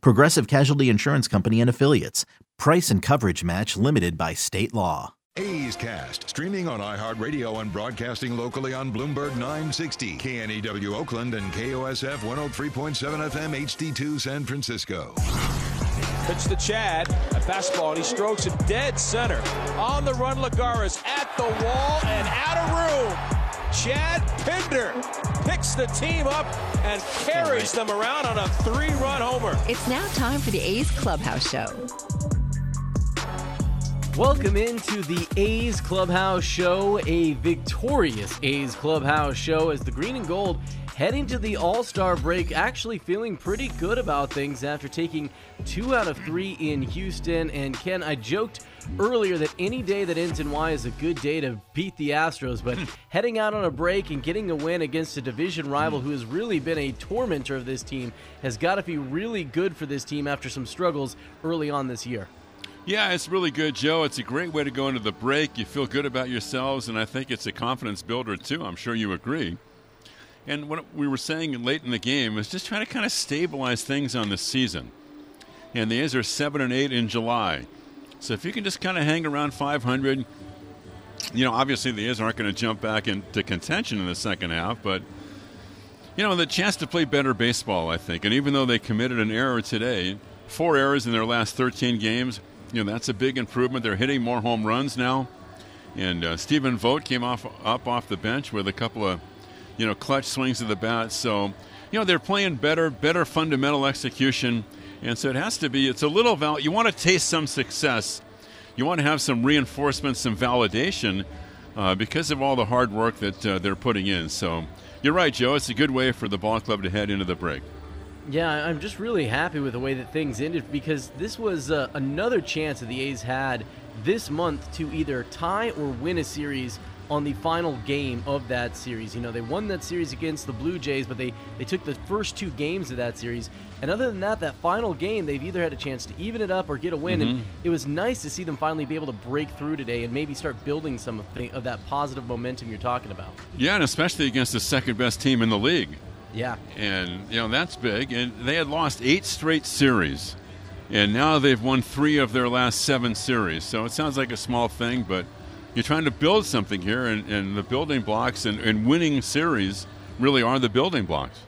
Progressive Casualty Insurance Company and Affiliates. Price and coverage match limited by state law. A's Cast, streaming on iHeartRadio and broadcasting locally on Bloomberg 960, KNEW Oakland, and KOSF 103.7 FM HD2 San Francisco. Pitch to Chad, a fastball, and he strokes it dead center. On the run, Lagares at the wall and out of room. Chad Pinder picks the team up and carries them around on a three run homer. It's now time for the A's Clubhouse Show. Welcome into the A's Clubhouse Show, a victorious A's Clubhouse Show as the green and gold heading to the All Star break, actually feeling pretty good about things after taking two out of three in Houston. And Ken, I joked earlier that any day that ends in Y is a good day to beat the Astros, but heading out on a break and getting a win against a division rival who has really been a tormentor of this team has got to be really good for this team after some struggles early on this year. Yeah, it's really good, Joe. It's a great way to go into the break. You feel good about yourselves, and I think it's a confidence builder, too. I'm sure you agree. And what we were saying late in the game was just trying to kind of stabilize things on the season. And the A's are 7 and 8 in July. So if you can just kind of hang around 500, you know, obviously the A's aren't going to jump back into contention in the second half, but you know, the chance to play better baseball, I think. And even though they committed an error today, four errors in their last 13 games, you know, that's a big improvement. They're hitting more home runs now. And uh, Stephen Vogt came off up off the bench with a couple of, you know, clutch swings of the bat. So, you know, they're playing better, better fundamental execution. And so it has to be, it's a little, val- you want to taste some success. You want to have some reinforcement, some validation uh, because of all the hard work that uh, they're putting in. So you're right, Joe. It's a good way for the ball club to head into the break. Yeah, I'm just really happy with the way that things ended because this was uh, another chance that the A's had this month to either tie or win a series on the final game of that series. You know, they won that series against the Blue Jays, but they, they took the first two games of that series. And other than that, that final game, they've either had a chance to even it up or get a win. And mm-hmm. it was nice to see them finally be able to break through today and maybe start building some of, the, of that positive momentum you're talking about. Yeah, and especially against the second best team in the league. Yeah. And, you know, that's big. And they had lost eight straight series. And now they've won three of their last seven series. So it sounds like a small thing, but you're trying to build something here. And, and the building blocks and, and winning series really are the building blocks.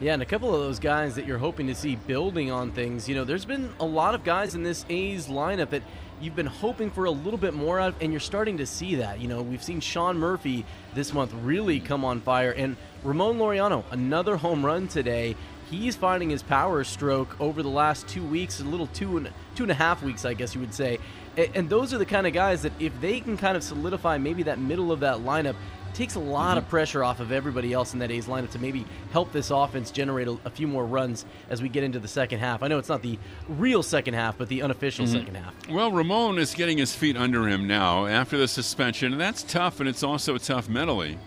Yeah, and a couple of those guys that you're hoping to see building on things. You know, there's been a lot of guys in this A's lineup that you've been hoping for a little bit more out, and you're starting to see that. You know, we've seen Sean Murphy this month really mm-hmm. come on fire, and Ramon Laureano, another home run today. He's finding his power stroke over the last two weeks, a little two and two and a half weeks, I guess you would say. And those are the kind of guys that if they can kind of solidify maybe that middle of that lineup, takes a lot of pressure off of everybody else in that A's lineup to maybe help this offense generate a, a few more runs as we get into the second half. I know it's not the real second half, but the unofficial second half. Well, Ramon is getting his feet under him now after the suspension, and that's tough, and it's also tough mentally.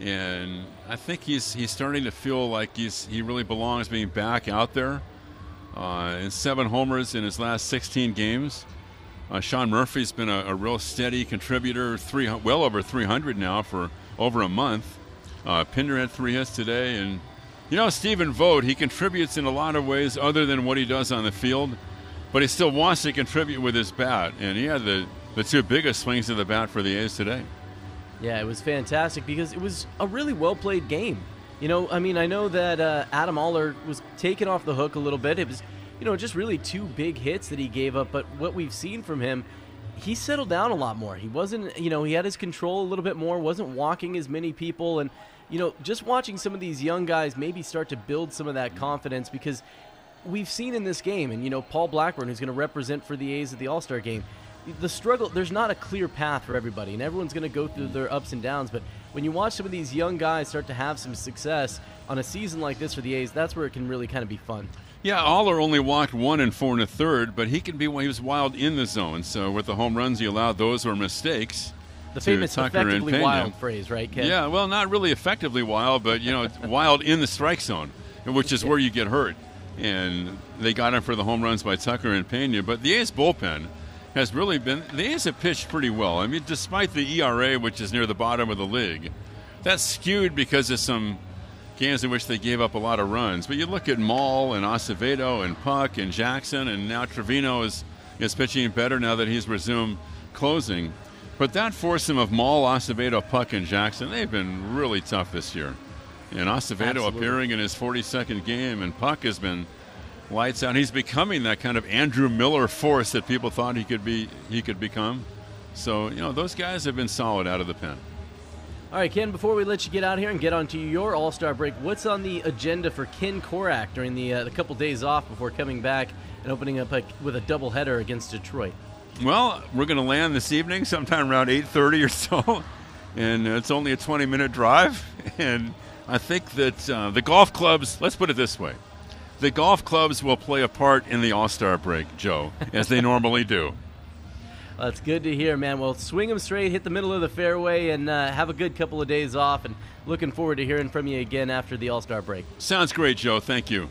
And I think he's he's starting to feel like he's he really belongs being back out there. Uh, and seven homers in his last 16 games. Uh, Sean Murphy's been a, a real steady contributor, three well over 300 now for over a month. Uh, Pinder had three hits today, and you know Stephen Vogt, he contributes in a lot of ways other than what he does on the field, but he still wants to contribute with his bat, and he had the the two biggest swings of the bat for the A's today. Yeah, it was fantastic because it was a really well played game. You know, I mean, I know that uh, Adam Oller was taken off the hook a little bit. It was, you know, just really two big hits that he gave up. But what we've seen from him, he settled down a lot more. He wasn't, you know, he had his control a little bit more, wasn't walking as many people. And, you know, just watching some of these young guys maybe start to build some of that mm-hmm. confidence because we've seen in this game, and, you know, Paul Blackburn, who's going to represent for the A's at the All Star game, the struggle there's not a clear path for everybody and everyone's going to go through mm-hmm. their ups and downs but when you watch some of these young guys start to have some success on a season like this for the A's that's where it can really kind of be fun Yeah, Oller only walked one and four and a third, but he can be he was wild in the zone. So with the home runs he allowed, those were mistakes. The famous Tucker effectively wild phrase, right, Ken? Yeah, well, not really effectively wild, but you know, wild in the strike zone, which is where you get hurt. And they got him for the home runs by Tucker and Pena. But the A's bullpen has really been the A's have pitched pretty well. I mean, despite the ERA, which is near the bottom of the league, that's skewed because of some games in which they gave up a lot of runs. But you look at Moll and Acevedo and Puk and Jackson, and now Trivino is is pitching better now that he's resumed closing. But that foursome of Moll, Acevedo, Puk, and Jackson, they've been really tough this year. And Acevedo Absolutely. appearing in his 42nd game, and Puk has been lights out. He's becoming that kind of Andrew Miller force that people thought he could be. He could become. So you know those guys have been solid out of the pen. All right, Ken, before we let you get out here and get onto your All Star break, what's on the agenda for Ken Korach during the, uh, the couple days off before coming back and opening up a, with a doubleheader against Detroit? Well, we're going to land this evening sometime around 8:30 or so, and it's only a 20-minute drive. And I think that uh, the golf clubs. Let's put it this way: the golf clubs will play a part in the All-Star break, Joe, as they normally do. Well, that's good to hear, man. Well, swing them straight, hit the middle of the fairway, and uh, have a good couple of days off. And looking forward to hearing from you again after the All Star break. Sounds great, Joe. Thank you.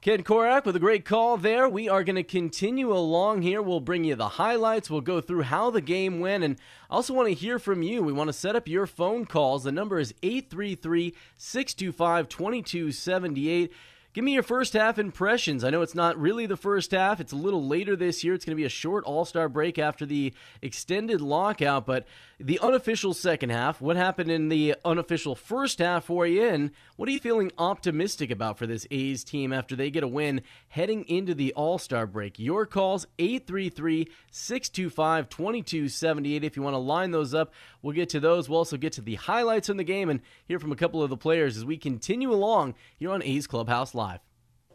Ken Korach with a great call there. We are going to continue along here. We'll bring you the highlights. We'll go through how the game went. And I also want to hear from you. We want to set up your phone calls. The number is 833 625 2278. Give me your first half impressions. I know it's not really the first half. It's a little later this year. It's going to be a short All Star break after the extended lockout, but the unofficial second half, what happened in the unofficial first half for you, and what are you feeling optimistic about for this A's team after they get a win heading into the All Star break? Your calls 833 625 2278. If you want to line those up, we'll get to those. We'll also get to the highlights in the game and hear from a couple of the players as we continue along here on A's Clubhouse Live.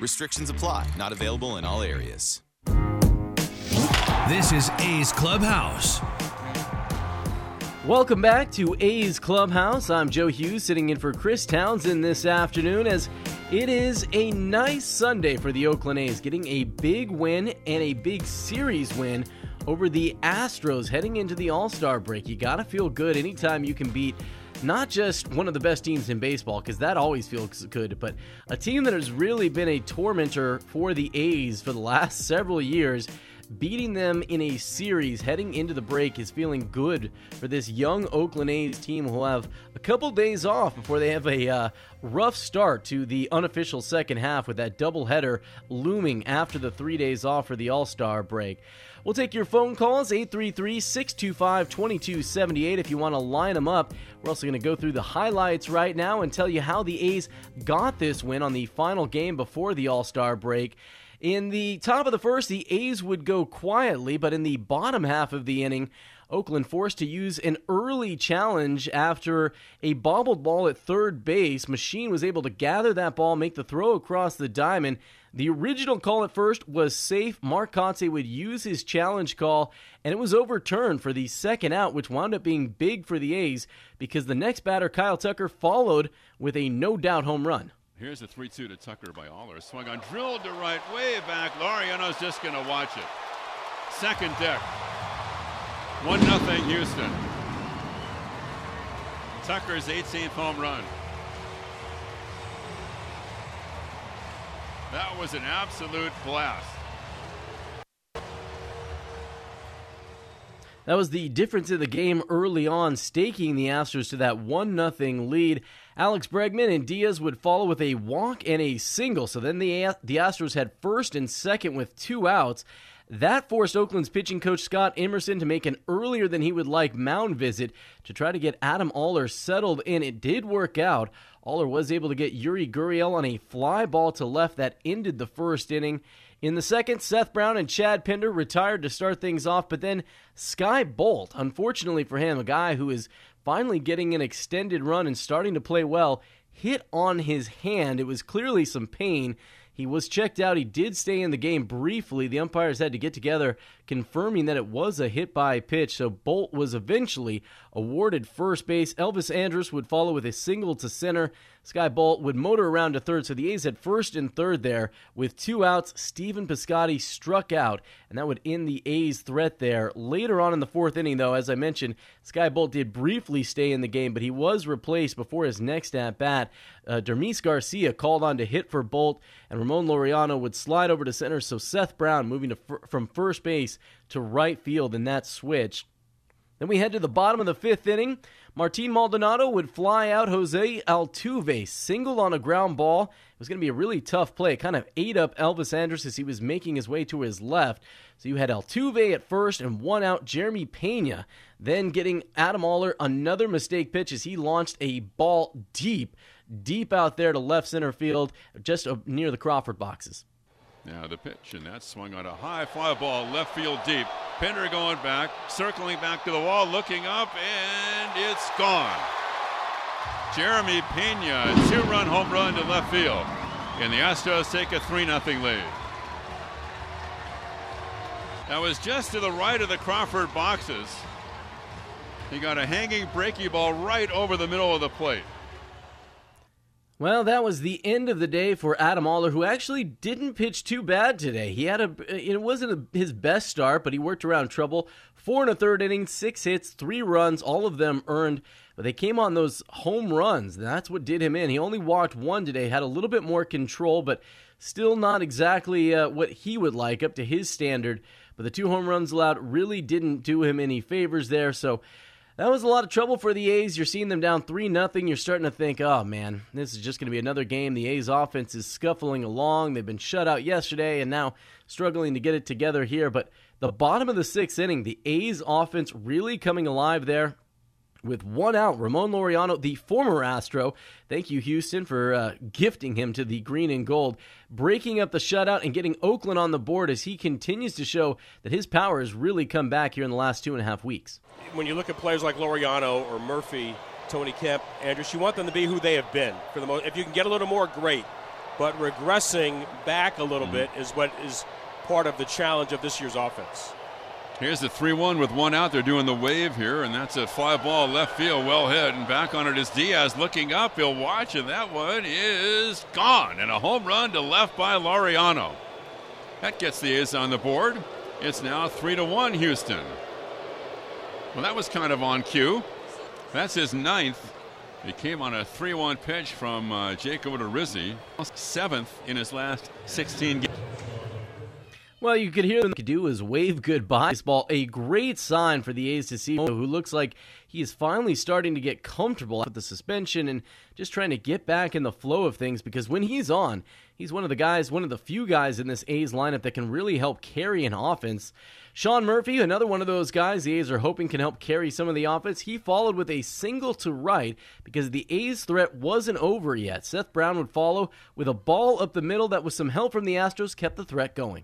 Restrictions apply, not available in all areas. This is A's Clubhouse. Welcome back to A's Clubhouse. I'm Joe Hughes sitting in for Chris Townsend this afternoon as it is a nice Sunday for the Oakland A's, getting a big win and a big series win over the Astros heading into the All Star break. You got to feel good anytime you can beat not just one of the best teams in baseball, because that always feels good, but a team that has really been a tormentor for the A's for the last several years. Beating them in a series heading into the break is feeling good for this young Oakland A's team who will have a couple days off before they have a uh, rough start to the unofficial second half with that doubleheader looming after the three days off for the All Star break. We'll take your phone calls 833 625 2278 if you want to line them up. We're also going to go through the highlights right now and tell you how the A's got this win on the final game before the All Star break. In the top of the first, the A's would go quietly, but in the bottom half of the inning, Oakland forced to use an early challenge after a bobbled ball at third base. Machín was able to gather that ball, make the throw across the diamond. The original call at first was safe. Mark Kotsay would use his challenge call, and it was overturned for the second out, which wound up being big for the A's because the next batter, Kyle Tucker, followed with a no doubt home run. Here's a 3 2 to Tucker by Oller. Swung on, drilled to right, way back. Laureano's just going to watch it. Second deck. 1 0 Houston. Tucker's 18th home run. That was an absolute blast. That was the difference in the game early on, staking the Astros to that 1 0 lead. Alex Bregman and Diaz would follow with a walk and a single. So then the, the Astros had first and second with two outs. That forced Oakland's pitching coach Scott Emerson to make an earlier than he would like mound visit to try to get Adam Oller settled in. It did work out. Oller was able to get Yuli Gurriel on a fly ball to left that ended the first inning. In the second, Seth Brown and Chad Pinder retired to start things off, but then Skye Bolt, unfortunately for him, a guy who is finally getting an extended run and starting to play well, hit on his hand. It was clearly some pain. He was checked out. He did stay in the game briefly. The umpires had to get together, confirming that it was a hit by pitch. So Bolt was eventually awarded first base. Elvis Andrus would follow with a single to center. Skye Bolt would motor around to third. So the A's had first and third there with two outs. Stephen Piscotty struck out, and that would end the A's threat there. Later on in the fourth inning, though, as I mentioned, Skye Bolt did briefly stay in the game, but he was replaced before his next at bat. Uh, Dermis Garcia called on to hit for Bolt, and Ramon Laureano would slide over to center. So Seth Brown moving from first base to right field in that switch. Then we head to the bottom of the fifth inning. Martin Maldonado would fly out Jose Altuve, single on a ground ball. It was going to be a really tough play. It kind of ate up Elvis Andrus as he was making his way to his left. So you had Altuve at first and one out, Jeremy Pena. Then getting Adam Oller another mistake pitch as he launched a ball deep, deep out there to left center field, just uh, near the Crawford boxes. Now the pitch, and that swung on a high fly ball left field deep. Pinder going back, circling back to the wall, looking up, and it's gone. Jeremy Pena, two run home run to left field. And the Astros take a 3 0 lead. That was just to the right of the Crawford boxes. He got a hanging breaky ball right over the middle of the plate. Well, that was the end of the day for Adam Oller, who actually didn't pitch too bad today. He had a, it wasn't a, his best start, but he worked around trouble. Four and a third inning, six hits, three runs, all of them earned. But they came on those home runs. That's what did him in. He only walked one today, had a little bit more control, but still not exactly uh, what he would like up to his standard. But the two home runs allowed really didn't do him any favors there. So that was a lot of trouble for the A's. You're seeing them down 3 nothing. You're starting to think, oh man, this is just going to be another game. The A's offense is scuffling along. They've been shut out yesterday and now struggling to get it together here. But the bottom of the sixth inning, the A's offense really coming alive there with one out, Ramon Laureano, the former Astro, thank you, Houston, for uh, gifting him to the green and gold, breaking up the shutout and getting Oakland on the board as he continues to show that his power has really come back here in the last two and a half weeks. When you look at players like Laureano or Murphy, Tony Kemp, Andrus, you want them to be who they have been for the most. If you can get a little more, great. But regressing back a little mm-hmm. bit is what is part of the challenge of this year's offense. Here's the 3 1 with one out. They're doing the wave here, and that's a fly ball left field, well hit. And back on it is Diaz looking up. He'll watch, and that one is gone. And a home run to left by Laureano. That gets the A's on the board. It's now 3 to 1 Houston. Well, that was kind of on cue. That's his ninth. He came on a 3 1 pitch from uh, Jake Odorizzi, seventh in his last 16 games. Well, you could hear them do is wave goodbye. Baseball, a great sign for the A's to see who looks like he is finally starting to get comfortable with the suspension and just trying to get back in the flow of things because when he's on, he's one of the guys, one of the few guys in this A's lineup that can really help carry an offense. Sean Murphy, another one of those guys the A's are hoping can help carry some of the offense. He followed with a single to right because the A's threat wasn't over yet. Seth Brown would follow with a ball up the middle that with some help from the Astros kept the threat going.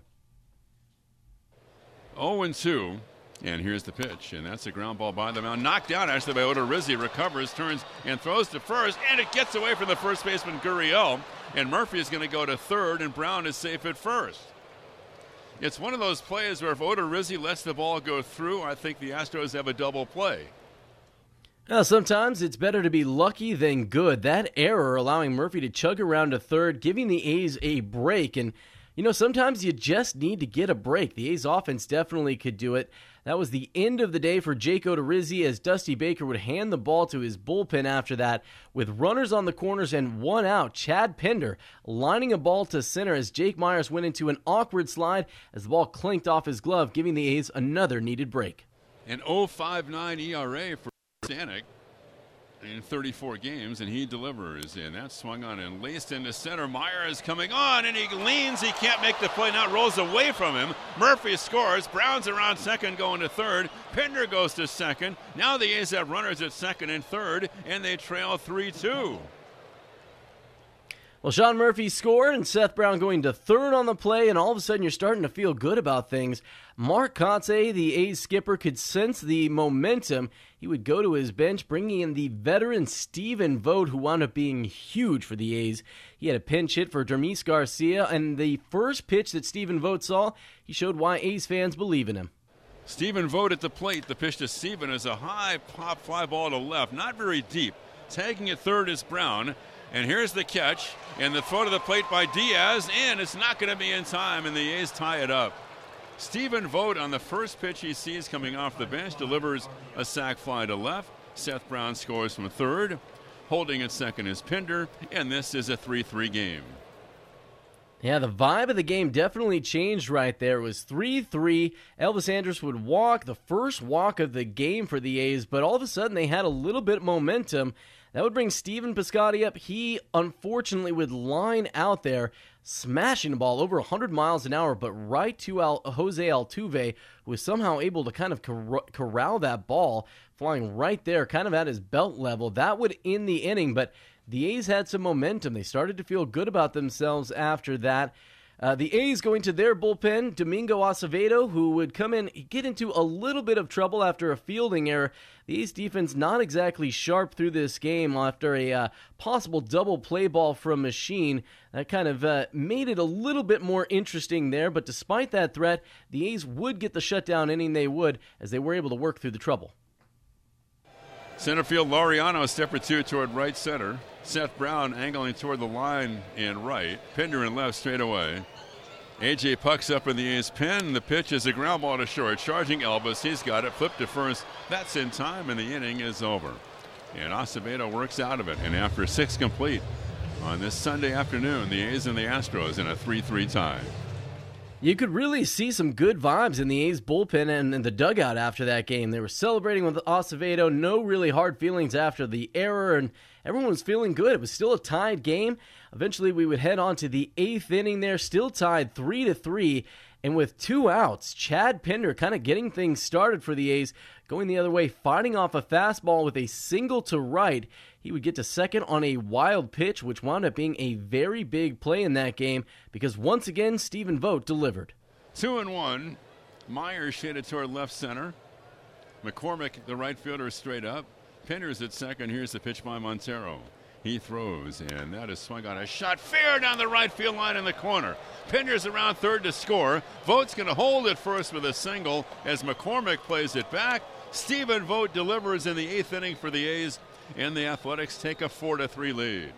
0 2. And here's the pitch, and that's a ground ball by the mound. Knocked down actually by Odorizzi, Recovers, turns, and throws to first, and it gets away from the first baseman Gurriel. And Murphy is going to go to third, and Brown is safe at first. It's one of those plays where if Odorizzi lets the ball go through, I think the Astros have a double play. Now, sometimes it's better to be lucky than good. That error allowing Murphy to chug around to third, giving the A's a break, and you know, sometimes you just need to get a break. The A's offense definitely could do it. That was the end of the day for Jake Odorizzi as Dusty Baker would hand the ball to his bullpen after that. With runners on the corners and one out, Chad Pinder lining a ball to center as Jake Myers went into an awkward slide as the ball clinked off his glove, giving the A's another needed break. An 0.59 ERA for Stanek in 34 games, and he delivers. And that swung on and laced into center. Meyer is coming on, and he leans. He can't make the play. Now rolls away from him. Murphy scores. Brown's around second, going to third. Pinder goes to second. Now the A's have runners at second and third, and they trail 3 2. Well, Sean Murphy scored and Seth Brown going to third on the play, and all of a sudden you're starting to feel good about things. Mark Kotsay, the A's skipper, could sense the momentum. He would go to his bench, bringing in the veteran Stephen Vogt, who wound up being huge for the A's. He had a pinch hit for Dermis Garcia, and the first pitch that Stephen Vogt saw, he showed why A's fans believe in him. Stephen Vogt at the plate. The pitch to Stephen is a high pop fly ball to left, not very deep. Tagging at third is Brown. And here's the catch, and the throw to the plate by Diaz, and it's not going to be in time, and the A's tie it up. Stephen Vogt on the first pitch he sees coming off the bench delivers a sac fly to left. Seth Brown scores from third. Holding at second is Pinder, and this is a 3 3 game. Yeah, the vibe of the game definitely changed right there. It was 3 3. Elvis Andrus would walk, the first walk of the game for the A's, but all of a sudden they had a little bit of momentum. That would bring Stephen Piscotty up. He unfortunately would line out there, smashing the ball over 100 miles an hour, but right to Al- Jose Altuve, who was somehow able to kind of cor- corral that ball, flying right there, kind of at his belt level. That would end the inning, but the A's had some momentum. They started to feel good about themselves after that. Uh, the A's going to their bullpen, Domingo Acevedo, who would come in, get into a little bit of trouble after a fielding error. The A's defense not exactly sharp through this game after a uh, possible double play ball from Machín. That kind of uh, made it a little bit more interesting there, but despite that threat, the A's would get the shutdown inning they would as they were able to work through the trouble. Center field, Laureano, a step or two toward right center. Seth Brown angling toward the line in right. Pinder in left straight away. AJ Puk's up in the A's pen. The pitch is a ground ball to short. Charging Elvis. He's got it. Flip to first. That's in time, and the inning is over. And Acevedo works out of it. And after six complete on this Sunday afternoon, the A's and the Astros in a 3 3 tie. You could really see some good vibes in the A's bullpen and in the dugout after that game. They were celebrating with Acevedo. No really hard feelings after the error, and everyone was feeling good. It was still a tied game. Eventually, we would head on to the eighth inning there, still tied 3 to 3. And with two outs, Chad Pinder kind of getting things started for the A's, going the other way, fighting off a fastball with a single to right. He would get to second on a wild pitch, which wound up being a very big play in that game because once again, Stephen Vogt delivered. Two and one. Myers shaded toward left center. McCormick, the right fielder, straight up. Pinder's at second. Here's the pitch by Montero. He throws, and that is swung on a shot fair down the right field line in the corner. Pinder's around third to score. Vogt's going to hold it first with a single as McCormick plays it back. Stephen Vogt delivers in the eighth inning for the A's, and the Athletics take a 4 to 3 lead.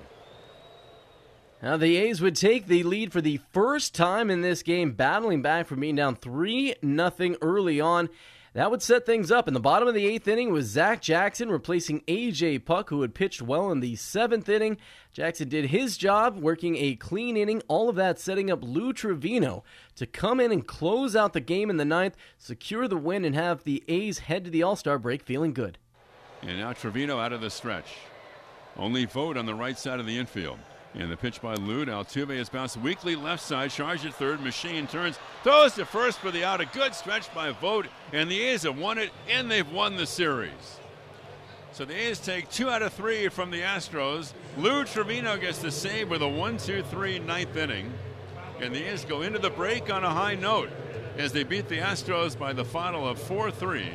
Now the A's would take the lead for the first time in this game, battling back from being down 3 nothing early on. That would set things up. In the bottom of the eighth inning was Zach Jackson replacing A.J. Puk, who had pitched well in the seventh inning. Jackson did his job, working a clean inning, all of that setting up Lou Trivino to come in and close out the game in the ninth, secure the win, and have the A's head to the All Star break feeling good. And now Trivino out of the stretch. Only Vogt on the right side of the infield. And the pitch by Lute. Altuve is bounced weakly left side. Charge at third. Machín turns. Throws to first for the out. A good stretch by Vogt. And the A's have won it, and they've won the series. So the A's take two out of three from the Astros. Lou Trivino gets the save with a 1 2 3 ninth inning. And the A's go into the break on a high note as they beat the Astros by the final of 4 3.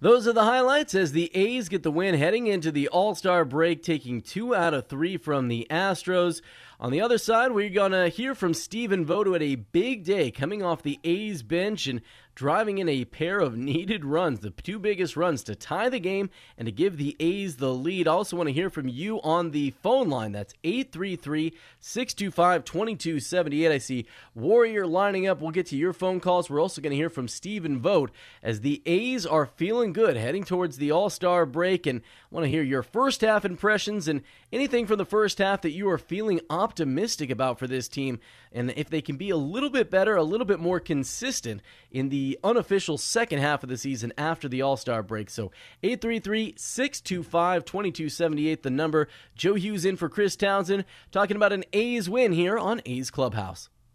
Those are the highlights as the A's get the win heading into the All Star break, taking two out of three from the Astros. On the other side, we're going to hear from Stephen Vogt at a big day coming off the A's bench and driving in a pair of needed runs, the two biggest runs to tie the game and to give the A's the lead. Also want to hear from you on the phone line. That's 833 625 2278. I see Warrior lining up. We'll get to your phone calls. We're also going to hear from Stephen Vogt as the A's are feeling good heading towards the All Star break and want to hear your first half impressions and anything from the first half that you are feeling optimistic about for this team and if they can be a little bit better, a little bit more consistent in the unofficial second half of the season after the All Star break. So 833 625 2278, the number. Joe Hughes in for Chris Townsend, talking about an A's win here on A's Clubhouse.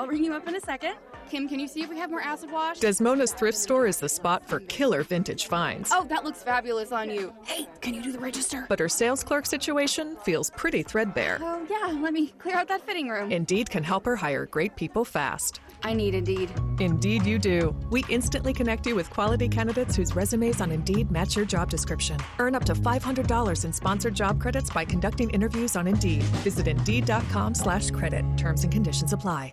I'll ring you up in a second. Kim, can you see if we have more acid wash? Desmona's thrift store is the spot for killer vintage finds. Oh, that looks fabulous on you. Hey, can you do the register? But her sales clerk situation feels pretty threadbare. Oh, yeah, let me clear out that fitting room. Indeed can help her hire great people fast. I need Indeed. Indeed, you do. We instantly connect you with quality candidates whose resumes on Indeed match your job description. Earn up to $500 in sponsored job credits by conducting interviews on Indeed. Visit Indeed.com/slash credit. Terms and conditions apply.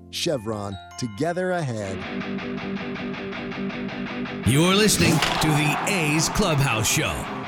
Chevron, together ahead. You're listening to the A's Clubhouse Show.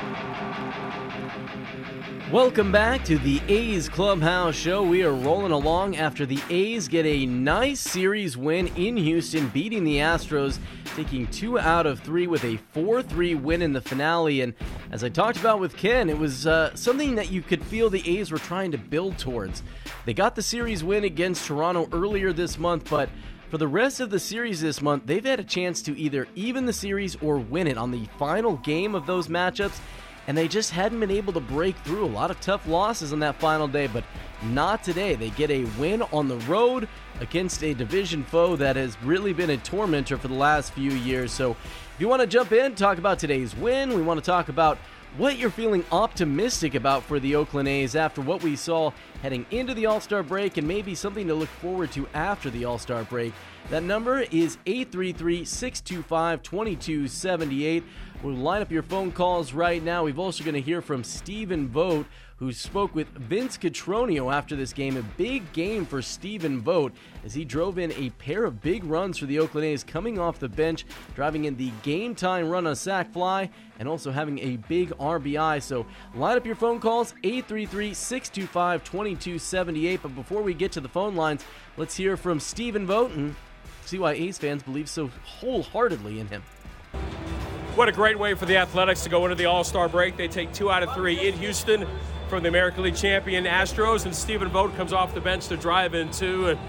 Welcome back to the A's Clubhouse Show. We are rolling along after the A's get a nice series win in Houston, beating the Astros, taking two out of three with a 4 3 win in the finale. And as I talked about with Ken, it was uh, something that you could feel the A's were trying to build towards. They got the series win against Toronto earlier this month, but for the rest of the series this month, they've had a chance to either even the series or win it on the final game of those matchups and they just hadn't been able to break through. A lot of tough losses on that final day, but not today. They get a win on the road against a division foe that has really been a tormentor for the last few years. So, if you want to jump in, talk about today's win, we want to talk about what you're feeling optimistic about for the Oakland A's after what we saw heading into the All Star break and maybe something to look forward to after the All Star break. That number is 833 625 2278. We'll line up your phone calls right now. We've also going to hear from Stephen Vogt, who spoke with Vince Cotroneo after this game. A big game for Stephen Vogt as he drove in a pair of big runs for the Oakland A's coming off the bench, driving in the game time run on sac fly, and also having a big RBI. So line up your phone calls 833 625 2278. But before we get to the phone lines, let's hear from Stephen Vogt and see why A's fans believe so wholeheartedly in him. What a great way for the Athletics to go into the All Star break. They take two out of three in Houston from the American League champion Astros, and Stephen Vogt comes off the bench to drive in two. And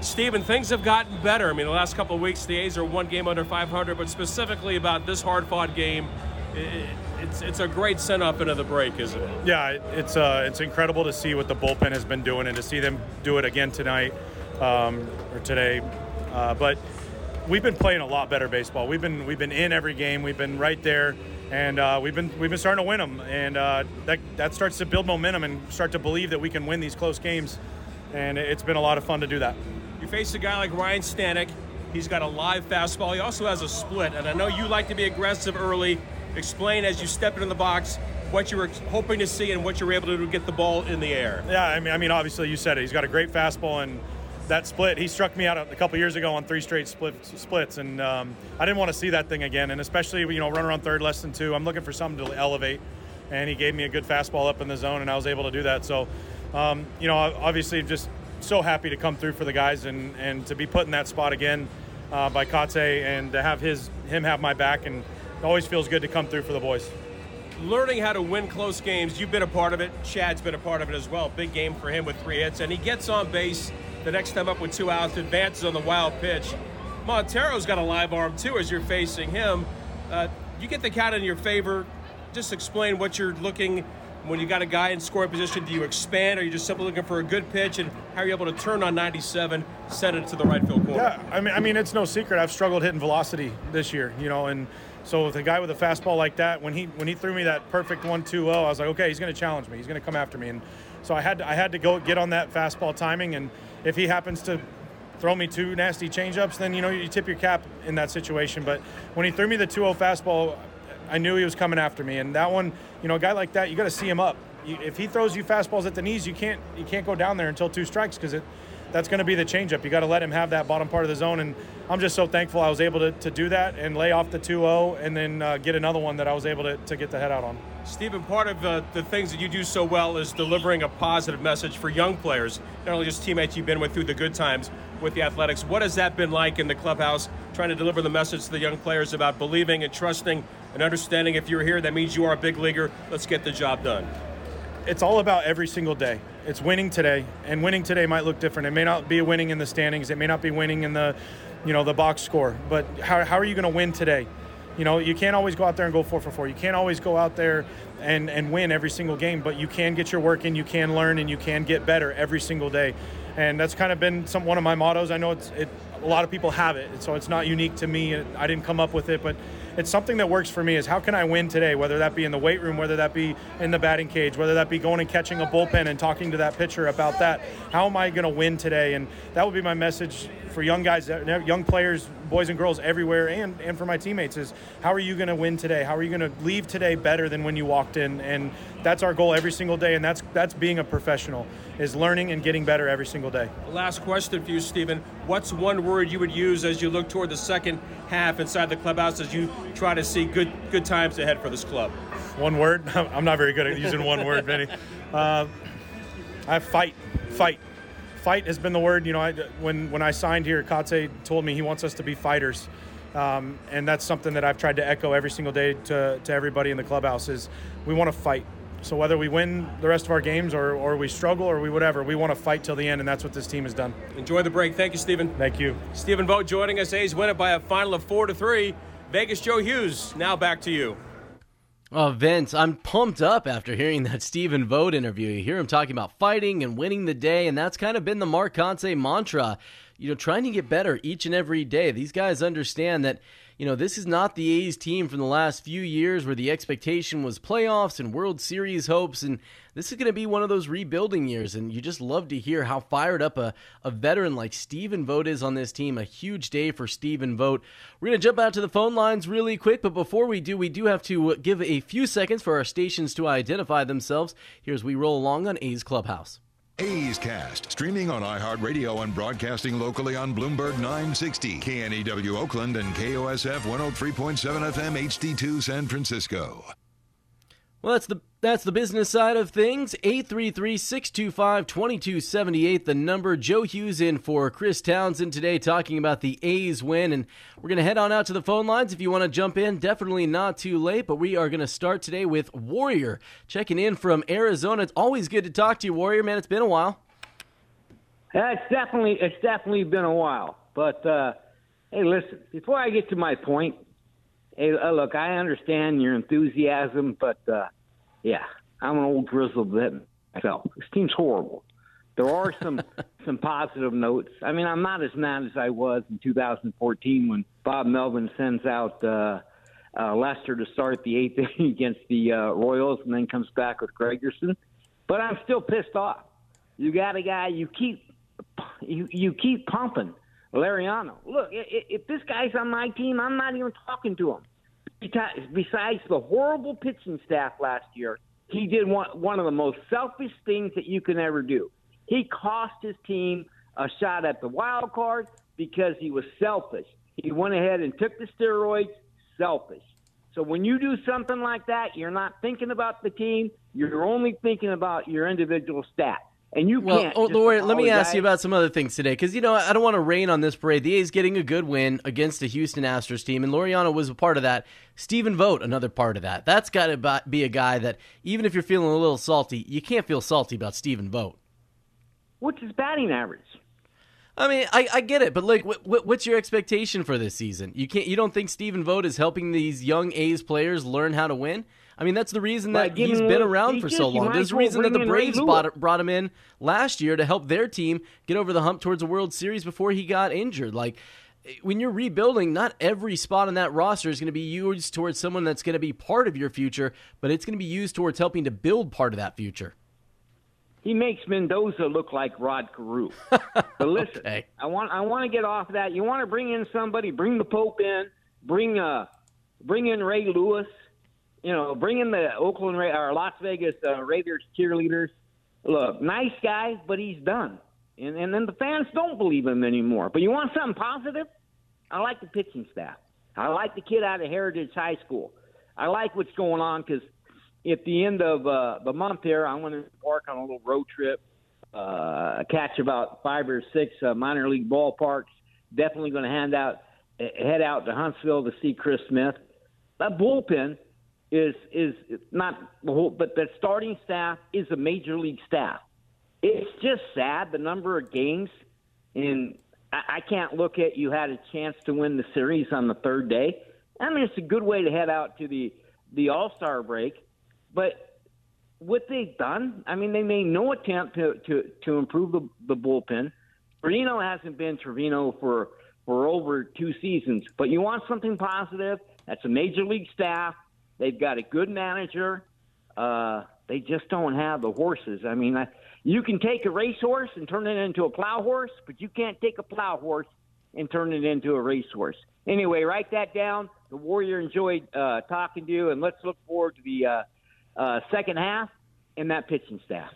Stephen, things have gotten better. I mean, the last couple of weeks, the A's are one game under 500, but specifically about this hard fought game, it's, it's a great send up into the break, isn't it? Yeah, it's, uh, it's incredible to see what the bullpen has been doing and to see them do it again tonight um, or today. Uh, but we've been playing a lot better baseball. We've been we've been in every game. We've been right there, and uh, we've been we've been starting to win them, and uh, that that starts to build momentum and start to believe that we can win these close games. And it's been a lot of fun to do that. You face a guy like Ryne Stanek. He's got a live fastball. He also has a split, and I know you like to be aggressive early. Explain as you step into the box what you were hoping to see and what you were able to do to get the ball in the air. Yeah, I mean, I mean, obviously you said it. He's got a great fastball and that split. He struck me out a, couple years ago on three straight split, splits, and um, I didn't want to see that thing again. And especially, you know, running around third, less than two. I'm looking for something to elevate, and he gave me a good fastball up in the zone, and I was able to do that. So, um, you know, obviously, just so happy to come through for the guys and and to be put in that spot again uh, by Kotsay and to have his him have my back and it always feels good to come through for the boys. Learning how to win close games, you've been a part of it. Chad's been a part of it as well. Big game for him with three hits, and he gets on base the next time up with two outs, advances on the wild pitch. Montero's got a live arm too as you're facing him. Uh, you get the count in your favor. Just explain what you're looking when you got a guy in scoring position. Do you expand? Or are you just simply looking for a good pitch? And how are you able to turn on 97, send it to the right field corner? Yeah, I mean, I mean, it's no secret. I've struggled hitting velocity this year, you know, and so with a guy with a fastball like that, when he when he threw me that perfect 1-2-0, I was like, okay, he's going to challenge me. He's going to come after me, and so I had to, I had to go get on that fastball timing. And if he happens to throw me two nasty changeups, then you know you tip your cap in that situation. But when he threw me the 2-0 fastball, I knew he was coming after me, and that one, you know, a guy like that, you got to see him up. You, if he throws you fastballs at the knees, you can't you can't go down there until two strikes because it that's going to be the changeup. You got to let him have that bottom part of the zone, and I'm just so thankful I was able to, to do that and lay off the 2-0 and then uh, get another one that I was able to, to get the head out on. Stephen, part of uh, the things that you do so well is delivering a positive message for young players, not only just teammates you've been with through the good times with the Athletics. What has that been like in the clubhouse, trying to deliver the message to the young players about believing and trusting and understanding if you're here, that means you are a big leaguer. Let's get the job done. It's all about every single day. It's winning today, and winning today might look different. It may not be winning in the standings. It may not be winning in the, you know, the box score. But how, how are you going to win today? You know, you can't always go out there and go four for four. You can't always go out there and, and win every single game, but you can get your work in, you can learn, and you can get better every single day. And that's kind of been some one of my mottos. I know it's it, a lot of people have it, so it's not unique to me. I didn't come up with it, but it's something that works for me is how can I win today, whether that be in the weight room, whether that be in the batting cage, whether that be going and catching a bullpen and talking to that pitcher about that. How am I going to win today? And that would be my message for young guys, young players, boys and girls everywhere, and, and for my teammates is how are you going to win today? How are you going to leave today better than when you walked in? And that's our goal every single day, and that's that's being a professional is learning and getting better every single day. Last question for you, Stephen. What's one word you would use as you look toward the second half inside the clubhouse as you try to see good good times ahead for this club? One word? I'm not very good at using one word, Vinny. Uh, I fight, fight fight has been the word. You know, I, when when I signed here, Kotsay told me he wants us to be fighters, um, and that's something that I've tried to echo every single day to, to everybody in the clubhouse. Is we want to fight. So whether we win the rest of our games or, or we struggle or we whatever, we want to fight till the end, and that's what this team has done. Enjoy the break. Thank you, Stephen. Thank you. Stephen Vogt joining us. A's win it by a final of four to three. Vegas Joe Hughes. Now back to you. Oh, Vince, I'm pumped up after hearing that Stephen Vogt interview. You hear him talking about fighting and winning the day, and that's kind of been the Mark Kotsay mantra. You know, trying to get better each and every day. These guys understand that you know, this is not the A's team from the last few years where the expectation was playoffs and World Series hopes. And this is going to be one of those rebuilding years. And you just love to hear how fired up a, a veteran like Stephen Vogt is on this team. A huge day for Stephen Vogt. We're going to jump out to the phone lines really quick. But before we do, we do have to give a few seconds for our stations to identify themselves. Here's we roll along on A's Clubhouse. A's Cast, streaming on iHeartRadio and broadcasting locally on Bloomberg 960, KNEW Oakland, and KOSF 103.7 FM HD2 San Francisco. Well, that's the that's the business side of things. 833-625-2278, the number. Joe Hughes in for Chris Townsend today talking about the A's win. And we're going to head on out to the phone lines. If you want to jump in, definitely not too late. But we are going to start today with Warrior checking in from Arizona. It's always good to talk to you, Warrior. Man, it's been a while. Yeah, it's definitely, it's definitely been a while. But, uh, hey, listen, before I get to my point, Hey, uh, look, I understand your enthusiasm, but uh, yeah, I'm an old grizzled vet myself. This team's horrible. There are some some positive notes. I mean, I'm not as mad as I was in 2014 when Bob Melvin sends out uh, uh, Lester to start the eighth inning against the uh, Royals, and then comes back with Gregerson. But I'm still pissed off. You got a guy you keep you you keep pumping. Laureano. Look, if this guy's on my team, I'm not even talking to him. Besides the horrible pitching staff last year, he did one of the most selfish things that you can ever do. He cost his team a shot at the wild card because he was selfish. He went ahead and took the steroids, selfish. So when you do something like that, you're not thinking about the team. You're only thinking about your individual stats. And you well, can't. oh, Lord, let me ask you about some other things today because you know I don't want to rain on this parade. The A's getting a good win against the Houston Astros team, and Laureano was a part of that. Stephen Vogt, another part of that. That's got to be a guy that even if you're feeling a little salty, you can't feel salty about Stephen Vogt. What's his batting average? I mean, I, I get it, but like, what, what, what's your expectation for this season? You can't, you don't think Stephen Vogt is helping these young A's players learn how to win? I mean, that's the reason that he's been around for so long. There's a reason that the Braves bought, brought him in last year to help their team get over the hump towards a World Series before he got injured. Like, when you're rebuilding, not every spot on that roster is going to be used towards someone that's going to be part of your future, but it's going to be used towards helping to build part of that future. He makes Mendoza look like Rod Carew. But listen, Okay. I want I want to get off that. You want to bring in somebody, bring the Pope in, bring uh, bring in Ray Lewis. You know, bring in the Oakland or Las Vegas uh, Raiders cheerleaders. Look, nice guy, but he's done, and and then the fans don't believe him anymore. But you want something positive? I like the pitching staff. I like the kid out of Heritage High School. I like what's going on because at the end of uh, the month here, I'm going to embark on a little road trip, uh, catch about five or six uh, minor league ballparks. Definitely going to hand out, head out to Huntsville to see Chris Smith. That bullpen is is not the whole, but the starting staff is a major league staff. It's just sad the number of games, and I, I can't look at you had a chance to win the series on the third day. I mean, it's a good way to head out to the the All Star break, but what they've done, I mean, they made no attempt to to, to improve the, the bullpen. Trivino hasn't been Trivino for for over two seasons, but you want something positive. That's a major league staff. They've got a good manager. Uh, they just don't have the horses. I mean, I, you can take a racehorse and turn it into a plow horse, but you can't take a plow horse and turn it into a racehorse. Anyway, write that down. The Warrior enjoyed uh, talking to you, and let's look forward to the uh, uh, second half and that pitching staff.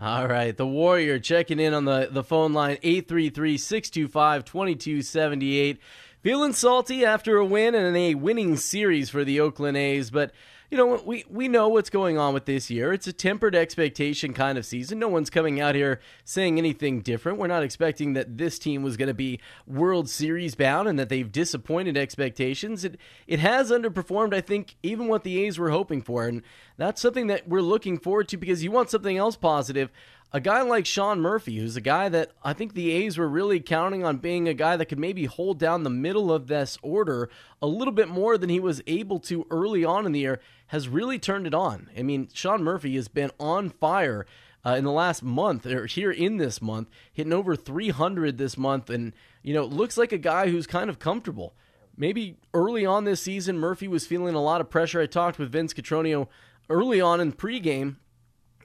All right, the Warrior checking in on the, the phone line 833-625-2278. Feeling salty after a win and a winning series for the Oakland A's, but you know, we we know what's going on with this year. It's a tempered expectation kind of season. No one's coming out here saying anything different. We're not expecting that this team was going to be World Series bound and that they've disappointed expectations. It it has underperformed, I think, even what the A's were hoping for, and that's something that we're looking forward to because you want something else positive a guy like Sean Murphy, who's a guy that I think the A's were really counting on being a guy that could maybe hold down the middle of this order a little bit more than he was able to early on in the year, has really turned it on. I mean, Sean Murphy has been on fire. Uh, in the last month, or here in this month, hitting over 300 this month, and you know, looks like a guy who's kind of comfortable. Maybe early on this season, Murphy was feeling a lot of pressure. I talked with Vince Cotroneo early on in pregame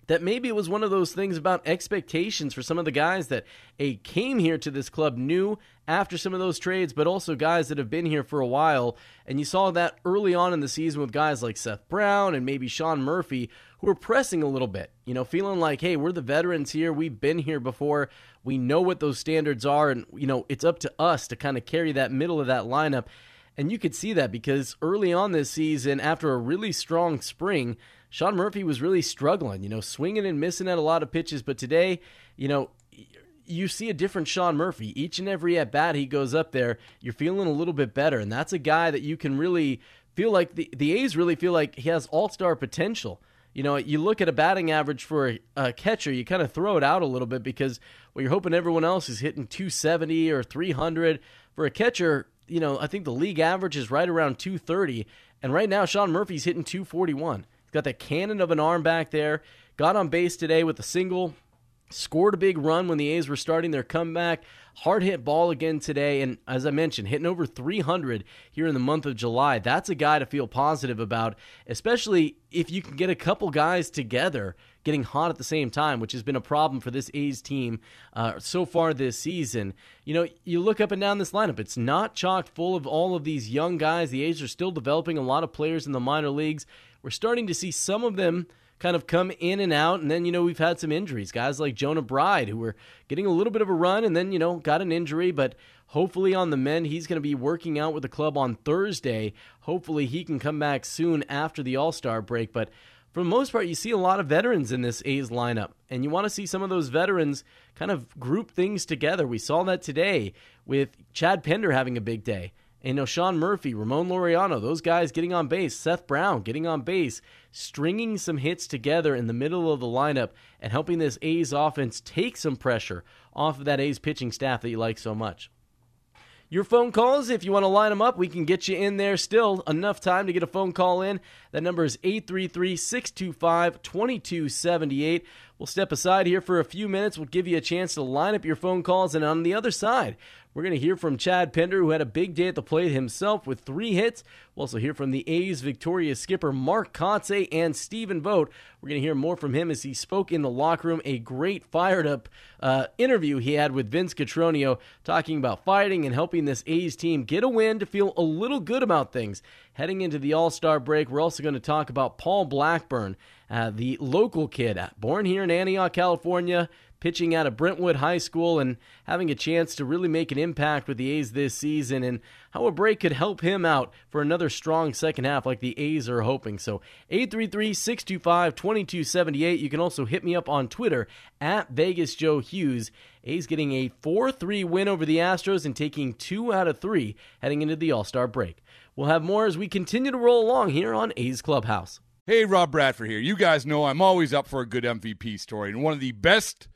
that maybe it was one of those things about expectations for some of the guys that a came here to this club knew after some of those trades, but also guys that have been here for a while. And you saw that early on in the season with guys like Seth Brown and maybe Sean Murphy who were pressing a little bit, you know, feeling like, hey, we're the veterans here. We've been here before. We know what those standards are. And, you know, it's up to us to kind of carry that middle of that lineup. And you could see that because early on this season, after a really strong spring, Sean Murphy was really struggling, you know, swinging and missing at a lot of pitches. But today, you know, you see a different Sean Murphy. Each and every at bat he goes up there, you're feeling a little bit better. And that's a guy that you can really feel like the, the A's really feel like he has all star potential. You know, you look at a batting average for a, a catcher, you kind of throw it out a little bit because well, you're hoping everyone else is hitting 270 or 300. For a catcher, you know, I think the league average is right around 230. And right now, Sean Murphy's hitting 241. Got the cannon of an arm back there. Got on base today with a single. Scored a big run when the A's were starting their comeback. Hard hit ball again today. And as I mentioned, hitting over 300 here in the month of July. That's a guy to feel positive about, especially if you can get a couple guys together getting hot at the same time, which has been a problem for this A's team uh, so far this season. You know, you look up and down this lineup, it's not chock full of all of these young guys. The A's are still developing a lot of players in the minor leagues. We're starting to see some of them kind of come in and out. And then, you know, we've had some injuries. Guys like Jonah Bride, who were getting a little bit of a run and then, you know, got an injury. But hopefully on the mend, he's going to be working out with the club on Thursday. Hopefully he can come back soon after the All Star break. But for the most part, you see a lot of veterans in this A's lineup, and you want to see some of those veterans kind of group things together. We saw that today with Chad Pinder having a big day. And you know, Sean Murphy, Ramon Laureano, those guys getting on base, Seth Brown getting on base, stringing some hits together in the middle of the lineup and helping this A's offense take some pressure off of that A's pitching staff that you like so much. Your phone calls, if you want to line them up, we can get you in there still. Enough time to get a phone call in. That number is 833 625 2278. We'll step aside here for a few minutes. We'll give you a chance to line up your phone calls. And on the other side, we're going to hear from Chad Pinder, who had a big day at the plate himself with three hits. We'll also hear from the A's victorious skipper Mark Kotsay and Stephen Vogt. We're going to hear more from him as he spoke in the locker room. A great fired up uh, interview he had with Vince Cotroneo, talking about fighting and helping this A's team get a win to feel a little good about things. Heading into the All Star break, we're also going to talk about Paul Blackburn, uh, the local kid, born here in Antioch, California, pitching out of Brentwood High School and having a chance to really make an impact with the A's this season, and how a break could help him out for another strong second half like the A's are hoping. So 833 625 2278. You can also hit me up on Twitter at Vegas Joe Hughes. A's getting a 4 3 win over the Astros and taking two out of three heading into the All Star break. We'll have more as we continue to roll along here on A's Clubhouse. Hey, Rob Bradford here. You guys know I'm always up for a good MVP story, and one of the best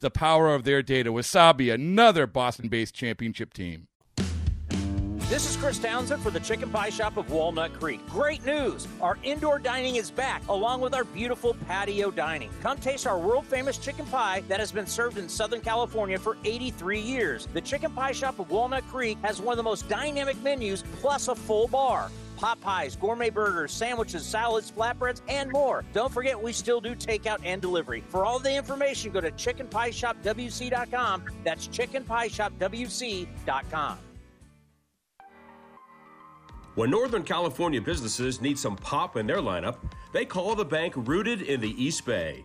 the power of their data. Wasabi, another Boston based championship team. This is Chris Townsend for the Chicken Pie Shop of Walnut Creek. Great news! Our indoor dining is back, along with our beautiful patio dining. Come taste our world famous chicken pie that has been served in Southern California for 83 years. The Chicken Pie Shop of Walnut Creek has one of the most dynamic menus, plus a full bar pot pies, gourmet burgers, sandwiches, salads, flatbreads, and more. Don't forget, we still do takeout and delivery. For all the information, go to chickenpieshopwc.com. That's chickenpieshopwc.com. When Northern California businesses need some pop in their lineup, they call the bank rooted in the East Bay.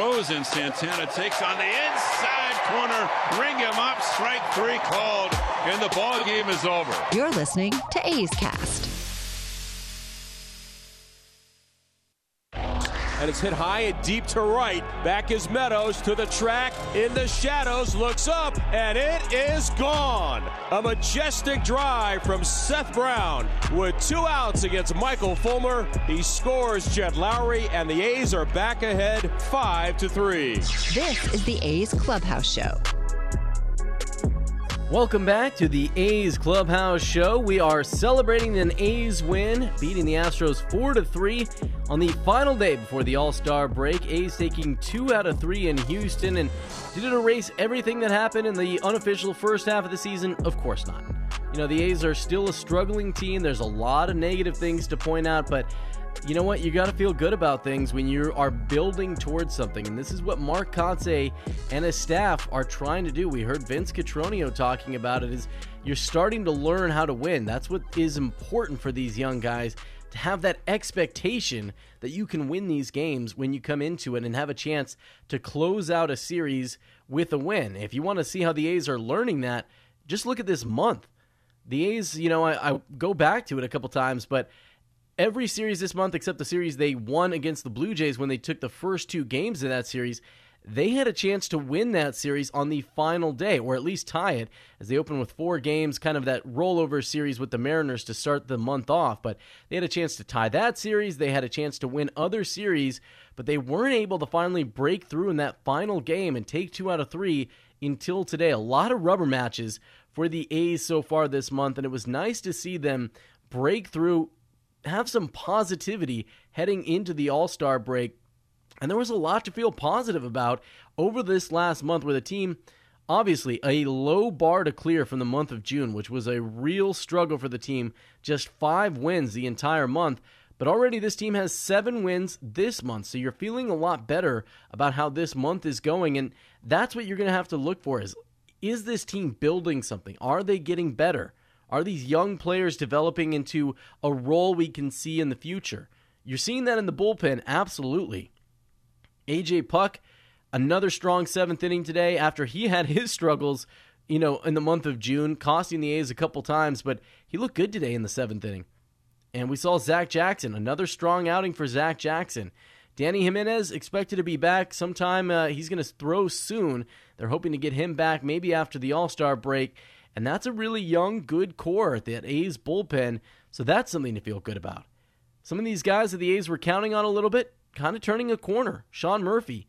Throws and Santana takes on the inside corner. Ring him up. Strike three called, and the ball game is over. You're listening to A's Cast. And it's hit high and deep to right. Back is Meadows to the track in the shadows, looks up, and it is gone. A majestic drive from Seth Brown with two outs against Michael Fulmer. He scores Jed Lowrie, and the A's are back ahead 5 to 3. This is the A's Clubhouse Show. Welcome back to the A's Clubhouse Show. We are celebrating an A's win, beating the Astros 4 to 3 on the final day before the All Star break. A's taking two out of three in Houston. And did it erase everything that happened in the unofficial first half of the season? Of course not. You know, the A's are still a struggling team. There's a lot of negative things to point out, but you know what? You got to feel good about things when you are building towards something. And this is what Mark Kotsay and his staff are trying to do. We heard Vince Cotroneo talking about it is you're starting to learn how to win. That's what is important for these young guys to have that expectation that you can win these games when you come into it and have a chance to close out a series with a win. If you want to see how the A's are learning that, just look at this month. The A's, you know, I, I go back to it a couple times, but every series this month except the series they won against the Blue Jays when they took the first two games of that series, they had a chance to win that series on the final day, or at least tie it, as they opened with four games, kind of that rollover series with the Mariners to start the month off. But they had a chance to tie that series. They had a chance to win other series, but they weren't able to finally break through in that final game and take two out of three until today. A lot of rubber matches for the A's so far this month, and it was nice to see them break through have some positivity heading into the All Star break. And there was a lot to feel positive about over this last month where the team, obviously, a low bar to clear from the month of June, which was a real struggle for the team. Just five wins the entire month. But already this team has seven wins this month. So you're feeling a lot better about how this month is going. And that's what you're going to have to look for is, is this team building something? Are they getting better? Are these young players developing into a role we can see in the future? You're seeing that in the bullpen, absolutely. AJ Puk, another strong seventh inning today after he had his struggles, you know, in the month of June, costing the A's a couple times, but he looked good today in the seventh inning. And we saw Zach Jackson, another strong outing for Zach Jackson. Dany Jimenez expected to be back sometime. Uh, he's going to throw soon. They're hoping to get him back maybe after the All Star break. And that's a really young, good core at that A's bullpen. So that's something to feel good about. Some of these guys that the A's were counting on a little bit, kind of turning a corner. Sean Murphy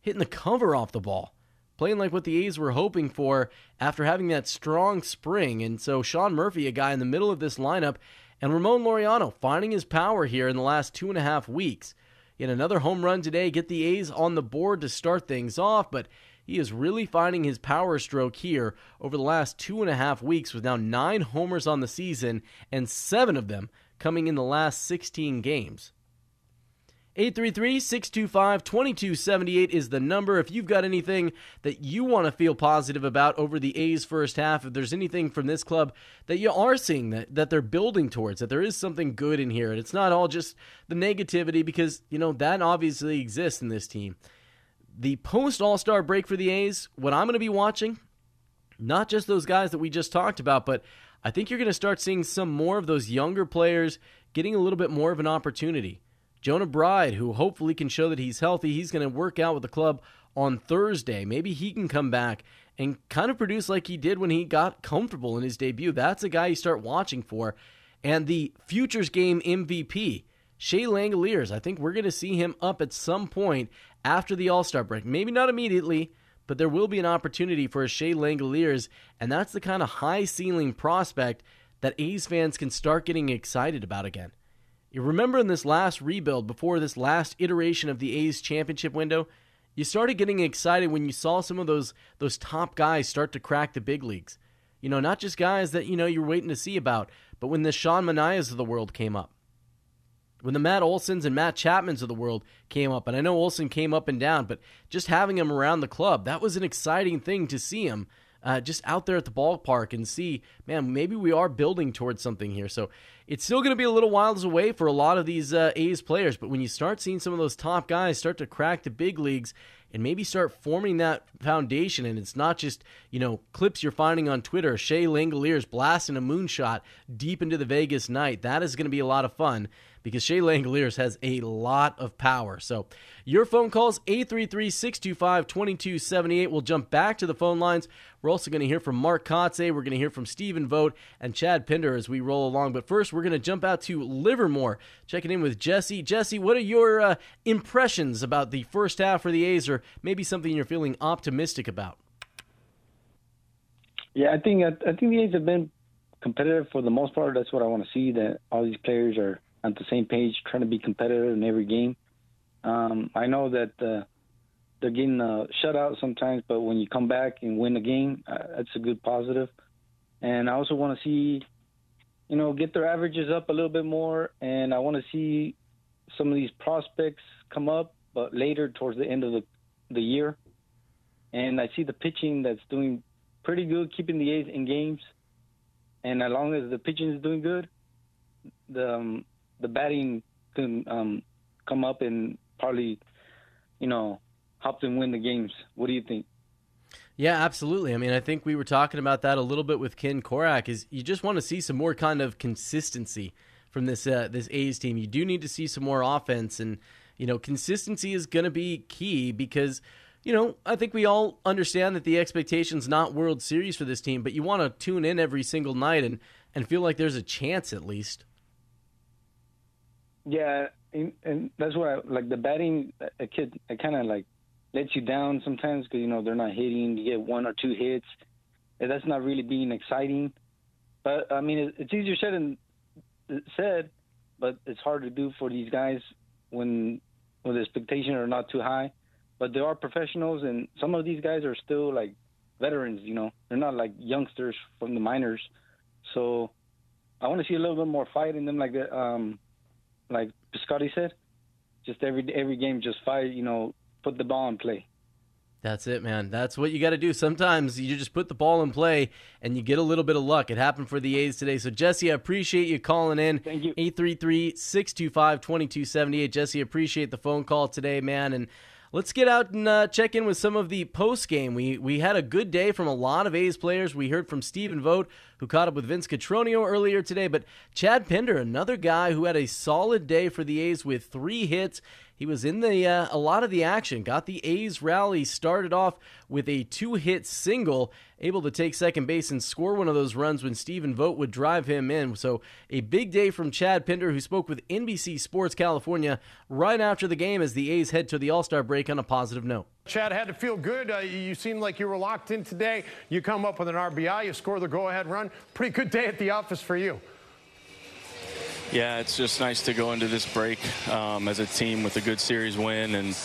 hitting the cover off the ball, playing like what the A's were hoping for after having that strong spring. And so Sean Murphy, a guy in the middle of this lineup, and Ramon Laureano finding his power here in the last two and a half weeks. Had another home run today, get the A's on the board to start things off, but he is really finding his power stroke here over the last two and a half weeks with now nine homers on the season and seven of them coming in the last 16 games. 833 625 2278 is the number. If you've got anything that you want to feel positive about over the A's first half, if there's anything from this club that you are seeing that, that they're building towards, that there is something good in here, and it's not all just the negativity, because, you know, that obviously exists in this team the post All Star break for the A's, what I'm going to be watching, not just those guys that we just talked about, but I think you're going to start seeing some more of those younger players getting a little bit more of an opportunity. Jonah Bride, who hopefully can show that he's healthy, he's going to work out with the club on Thursday. Maybe he can come back and kind of produce like he did when he got comfortable in his debut. That's a guy you start watching for. And the Futures Game MVP, Shea Langeliers, I think we're going to see him up at some point after the All Star break. Maybe not immediately, but there will be an opportunity for a Shea Langeliers, and that's the kind of high ceiling prospect that A's fans can start getting excited about again. You remember in this last rebuild, before this last iteration of the A's championship window, you started getting excited when you saw some of those those top guys start to crack the big leagues. You know, not just guys that you know you're waiting to see about, but when the Sean Manaeas of the world came up when the Matt Olsons and Matt Chapmans of the world came up, and I know Olson came up and down, but just having him around the club, that was an exciting thing to see him uh, just out there at the ballpark and see, man, maybe we are building towards something here. So it's still going to be a little whiles away for a lot of these uh, A's players, but when you start seeing some of those top guys start to crack the big leagues, and maybe start forming that foundation. And it's not just, you know, clips you're finding on Twitter. Shea Langeliers blasting a moonshot deep into the Vegas night. That is going to be a lot of fun because Shea Langeliers has a lot of power. So your phone calls, 833-625-2278. We'll jump back to the phone lines. We're also going to hear from Mark Kotsay. We're going to hear from Stephen Vogt and Chad Pinder as we roll along. But first, we're going to jump out to Livermore, checking in with Jesse. Jesse, what are your uh, impressions about the first half for the A's or maybe something you're feeling optimistic about? Yeah, I think I think the A's have been competitive for the most part. That's what I want to see. That all these players are on the same page, trying to be competitive in every game. Um, I know that uh, they're getting uh, shut out sometimes, but when you come back and win the game, uh, that's a good positive. And I also want to see, you know, get their averages up a little bit more, and I want to see some of these prospects come up, but later towards the end of the the year. And I see the pitching that's doing pretty good, keeping the A's in games. And as long as the pitching is doing good, the um, the batting can um, come up and probably, you know, help them win the games. What do you think? Yeah, absolutely. I mean, I think we were talking about that a little bit with Ken Korach. Is you just want to see some more kind of consistency from this uh, this A's team. You do need to see some more offense, and you know, consistency is going to be key because you know, I think we all understand that the expectation's not World Series for this team, but you want to tune in every single night and and feel like there's a chance at least. Yeah, and, and that's what I like. The batting, a kid, it kind of like lets you down sometimes because you know they're not hitting. You get one or two hits, and that's not really being exciting. But I mean, it's easier said than said, but it's hard to do for these guys when when the expectations are not too high. But they are professionals, and some of these guys are still like veterans. You know, they're not like youngsters from the minors. So I want to see a little bit more fight in them, like. Um, like Piscotti said, just every every game, just fight. You know, put the ball in play. That's it, man. That's what you got to do. Sometimes you just put the ball in play and you get a little bit of luck. It happened for the A's today. So, Jesse, I appreciate you calling in. Thank you. 833 625 2278. Jesse, appreciate the phone call today, man. And let's get out and uh, check in with some of the post game. We we had a good day from a lot of A's players. We heard from Stephen Vogt, who caught up with Vince Cotroneo earlier today, but Chad Pinder, another guy who had a solid day for the A's with three hits. He was in the uh, a lot of the action. Got the A's rally started off with a two-hit single, able to take second base and score one of those runs when Stephen Vogt would drive him in. So a big day from Chad Pinder, who spoke with NBC Sports California right after the game as the A's head to the All-Star break on a positive note. Chad had to feel good. Uh, you seemed like you were locked in today. You come up with an RBI, you score the go-ahead run. Pretty good day at the office for you. Yeah, it's just nice to go into this break um, as a team with a good series win, and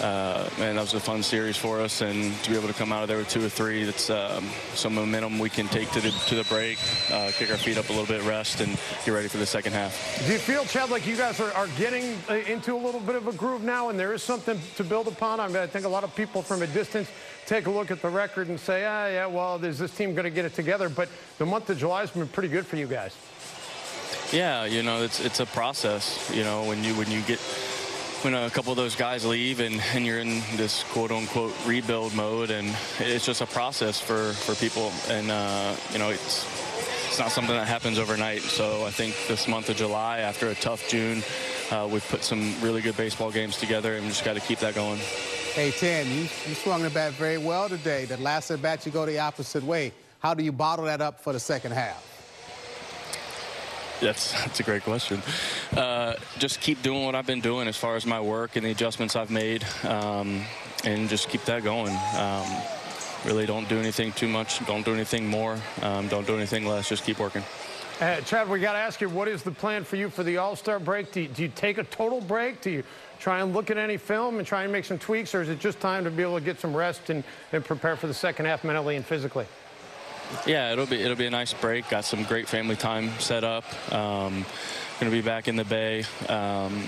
uh, man, that was a fun series for us. And to be able to come out of there with two or three, that's um, some momentum we can take to the to the break, uh, kick our feet up a little bit, rest, and get ready for the second half. Do you feel, Chad, like you guys are, are getting uh, into a little bit of a groove now, and there is something to build upon? I mean, I think a lot of people from a distance take a look at the record and say, ah, yeah, well, is this team going to get it together? But the month of July has been pretty good for you guys. Yeah, you know, it's it's a process. You know, when you when you get when a couple of those guys leave and, and you're in this quote unquote rebuild mode, and it's just a process for for people, and uh, you know, it's it's not something that happens overnight. So I think this month of July, after a tough June, uh, we've put some really good baseball games together, and we just got to keep that going. Hey, Tim, you, you swung the bat very well today. That last at bat, you go the opposite way. How do you bottle that up for the second half? That's that's a great question. Uh, just keep doing what I've been doing as far as my work and the adjustments I've made, um, and just keep that going. Um, really, don't do anything too much. Don't do anything more. Um, don't do anything less. Just keep working. Uh, Chad, we got to ask you, what is the plan for you for the All-Star break? Do you, do you take a total break? Do you try and look at any film and try and make some tweaks, or is it just time to be able to get some rest and, and prepare for the second half mentally and physically? Yeah, it'll be it'll be a nice break. Got some great family time set up. Um, going to be back in the Bay. Um,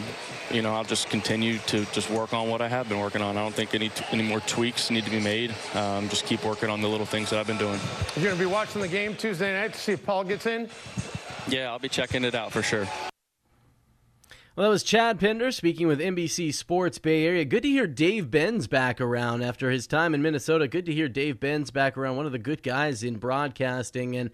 you know, I'll just continue to just work on what I have been working on. I don't think any any more tweaks need to be made. Um, just keep working on the little things that I've been doing. You're going to be watching the game Tuesday night to see if Paul gets in. Yeah, I'll be checking it out for sure. Well, that was Chad Pinder speaking with NBC Sports Bay Area. Good to hear Dave Benz back around after his time in Minnesota. Good to hear Dave Benz back around, one of the good guys in broadcasting. And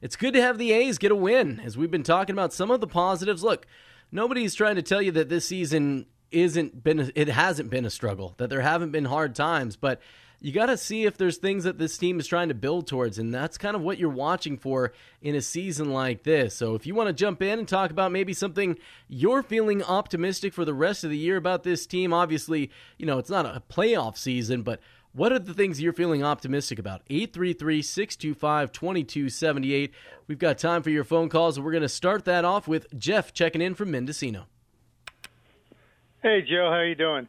it's good to have the A's get a win. As we've been talking about some of the positives. Look, nobody's trying to tell you that this season isn't been it hasn't been a struggle, that there haven't been hard times, but you got to see if there's things that this team is trying to build towards, and that's kind of what you're watching for in a season like this. So, if you want to jump in and talk about maybe something you're feeling optimistic for the rest of the year about this team, obviously, you know, it's not a playoff season, but what are the things you're feeling optimistic about? 833 625 2278. We've got time for your phone calls, and we're going to start that off with Jeff checking in from Mendocino. Hey, Joe, how you doing?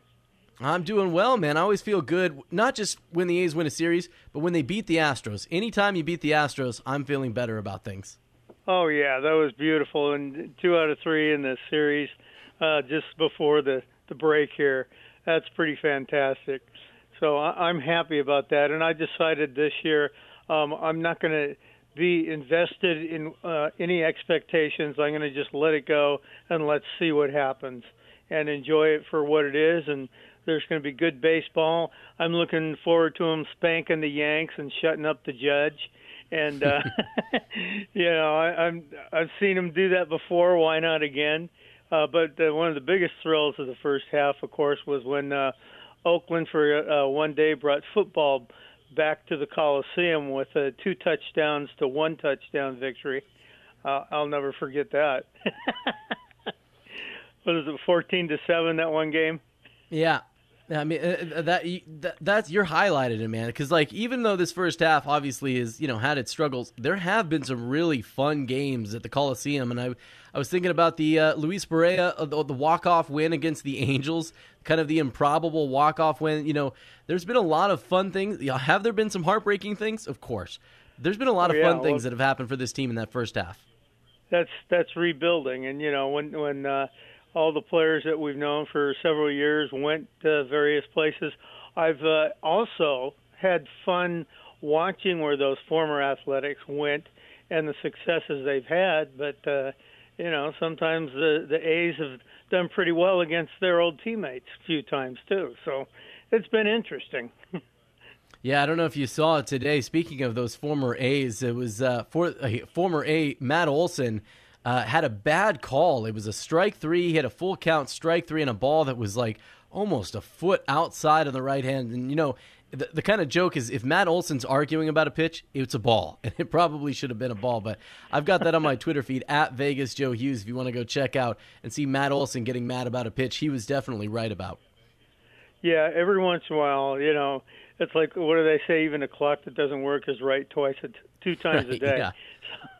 I'm doing well, man. I always feel good, not just when the A's win a series, but when they beat the Astros. Anytime you beat the Astros, I'm feeling better about things. Oh yeah, that was beautiful, and two out of three in the series uh, just before the the break here. That's pretty fantastic. So I, I'm happy about that, and I decided this year um, I'm not going to be invested in uh, any expectations. I'm going to just let it go and let's see what happens and enjoy it for what it is and there's going to be good baseball. I'm looking forward to them spanking the Yanks and shutting up the judge. And uh, you know, I, I'm I've seen them do that before. Why not again? Uh, but uh, one of the biggest thrills of the first half, of course, was when uh, Oakland for uh, one day brought football back to the Coliseum with uh, two touchdowns to one touchdown victory. Uh, I'll never forget that. what is it, 14 to seven that one game? Yeah, I mean uh, uh, that, that that's you're highlighted it, man. Because like even though this first half obviously is you know had its struggles, there have been some really fun games at the Coliseum, and I I was thinking about the uh, Luis Barrera uh, the, the walk off win against the Angels, kind of the improbable walk off win. You know, there's been a lot of fun things. You know, have there been some heartbreaking things? Of course, there's been a lot Oh, of yeah, fun things well- that have happened for this team in that first half. that's that's rebuilding and you know when when uh all the players that we've known for several years went to various places. I've uh, also had fun watching where those former athletics went and the successes they've had but uh you know sometimes the the a's have done pretty well against their old teammates a few times too. So it's been interesting. Yeah, I don't know if you saw it today. Speaking of those former A's, it was uh, for uh, former A Matt Olson uh, had a bad call. It was a strike three. He had a full count strike three and a ball that was like almost a foot outside of the right hand. And you know, the, the kind of joke is if Matt Olson's arguing about a pitch, it's a ball, and it probably should have been a ball. But I've got that on my Twitter feed at Vegas Joe Hughes. If you want to go check out and see Matt Olson getting mad about a pitch, he was definitely right about. Yeah, every once in a while, you know, it's like what do they say? Even a clock that doesn't work is right twice, a t- two times a day. yeah.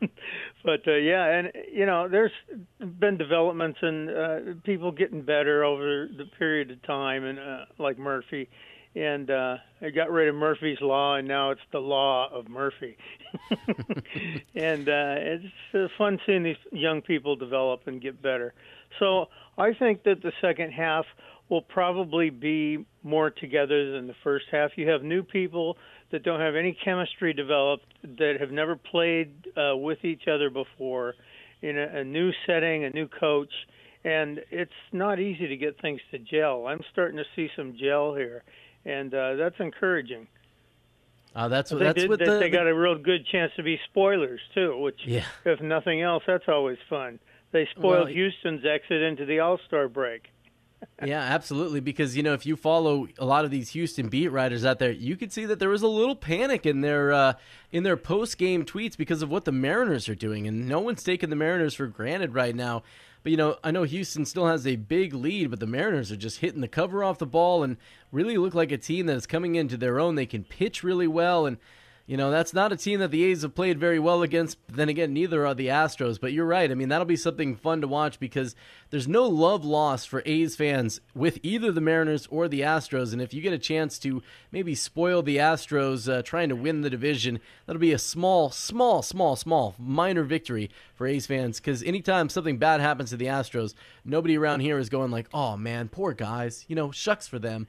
but uh, yeah, and you know, there's been developments and uh, people getting better over the period of time, and uh, like Murphy, and uh, I got rid of Murphy's law, and now it's the law of Murphy. and uh, it's uh, fun seeing these young people develop and get better. So I think that the second half will probably be more together than the first half. You have new people that don't have any chemistry developed, that have never played uh, with each other before, in a, a new setting, a new coach, and it's not easy to get things to gel. I'm starting to see some gel here, and uh, that's encouraging. Uh, that's what that's that, what the, they got a real good chance to be spoilers too. Which, Yeah. if nothing else, that's always fun. They spoiled Well, Houston's exit into the All Star break. Yeah, absolutely. Because you know, if you follow a lot of these Houston beat writers out there, you could see that there was a little panic in their uh, in their post game tweets because of what the Mariners are doing, and no one's taking the Mariners for granted right now. But you know, I know Houston still has a big lead, but the Mariners are just hitting the cover off the ball and really look like a team that is coming into their own. They can pitch really well, and you know, that's not a team that the A's have played very well against. Then again, neither are the Astros. But you're right. I mean, that'll be something fun to watch because there's no love lost for A's fans with either the Mariners or the Astros. And if you get a chance to maybe spoil the Astros uh, trying to win the division, that'll be a small, small, small, small, minor victory for A's fans. Because anytime something bad happens to the Astros, nobody around here is going like, "Oh man, poor guys." You know, shucks for them.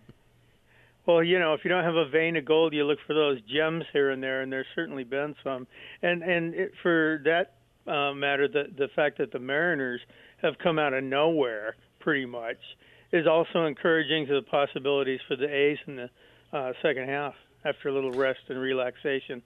Well, you know, if you don't have a vein of gold, you look for those gems here and there, and there's certainly been some. And and it, for that uh, matter, the the fact that the Mariners have come out of nowhere pretty much, is also encouraging to the possibilities for the A's in the uh, second half after a little rest and relaxation.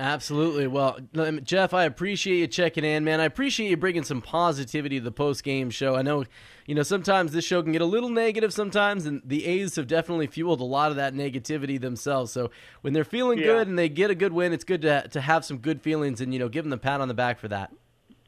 Absolutely. Well, Jeff, I appreciate you checking in, man. I appreciate you bringing some positivity to the post game show. I know, you know, sometimes this show can get a little negative sometimes, and the A's have definitely fueled a lot of that negativity themselves. So when they're feeling Yeah. good and they get a good win, it's good to to have some good feelings and you know give them the pat on the back for that.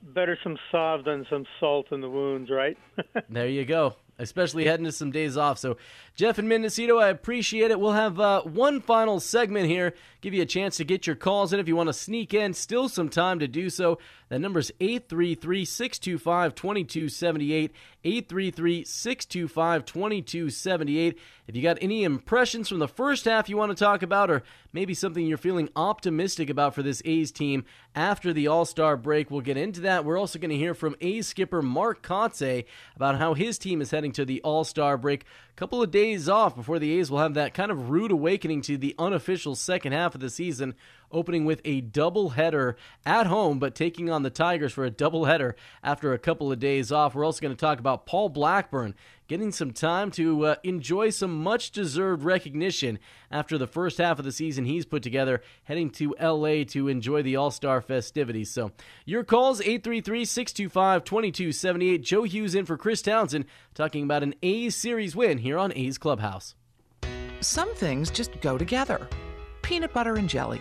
Better some salve than some salt in the wounds, right? There you go. Especially heading to some days off. So, Jeff and Mendocino, I appreciate it. We'll have uh, one final segment here. Give you a chance to get your calls in if you want to sneak in. Still some time to do so. That number's 833 625 2278. 833 625 2278. If you got any impressions from the first half you want to talk about, or maybe something you're feeling optimistic about for this A's team after the All Star break, we'll get into that. We're also going to hear from A's skipper Mark Kotsay about how his team is heading to the All Star break. A couple of days off before the A's will have that kind of rude awakening to the unofficial second half of the season, opening with a doubleheader at home, but taking on the Tigers for a doubleheader after a couple of days off. We're also going to talk about Paul Blackburn getting some time to uh, enjoy some much deserved recognition after the first half of the season he's put together, heading to LA to enjoy the All Star festivities. So, your calls 833 625 2278. Joe Hughes in for Chris Townsend, talking about an A's series win here on A's Clubhouse. Some things just go together peanut butter and jelly,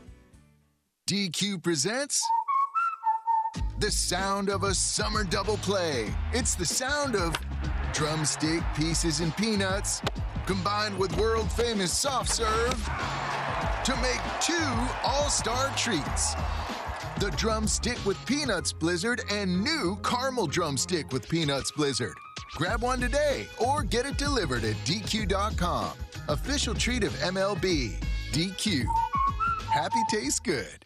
DQ presents the sound of a summer double play. It's the sound of drumstick pieces and peanuts combined with world famous soft serve to make two all star treats. The drumstick with peanuts blizzard and new caramel drumstick with peanuts blizzard. Grab one today or get it delivered at DQ.com. Official treat of MLB. DQ. Happy tastes good.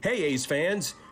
Hey, A's fans,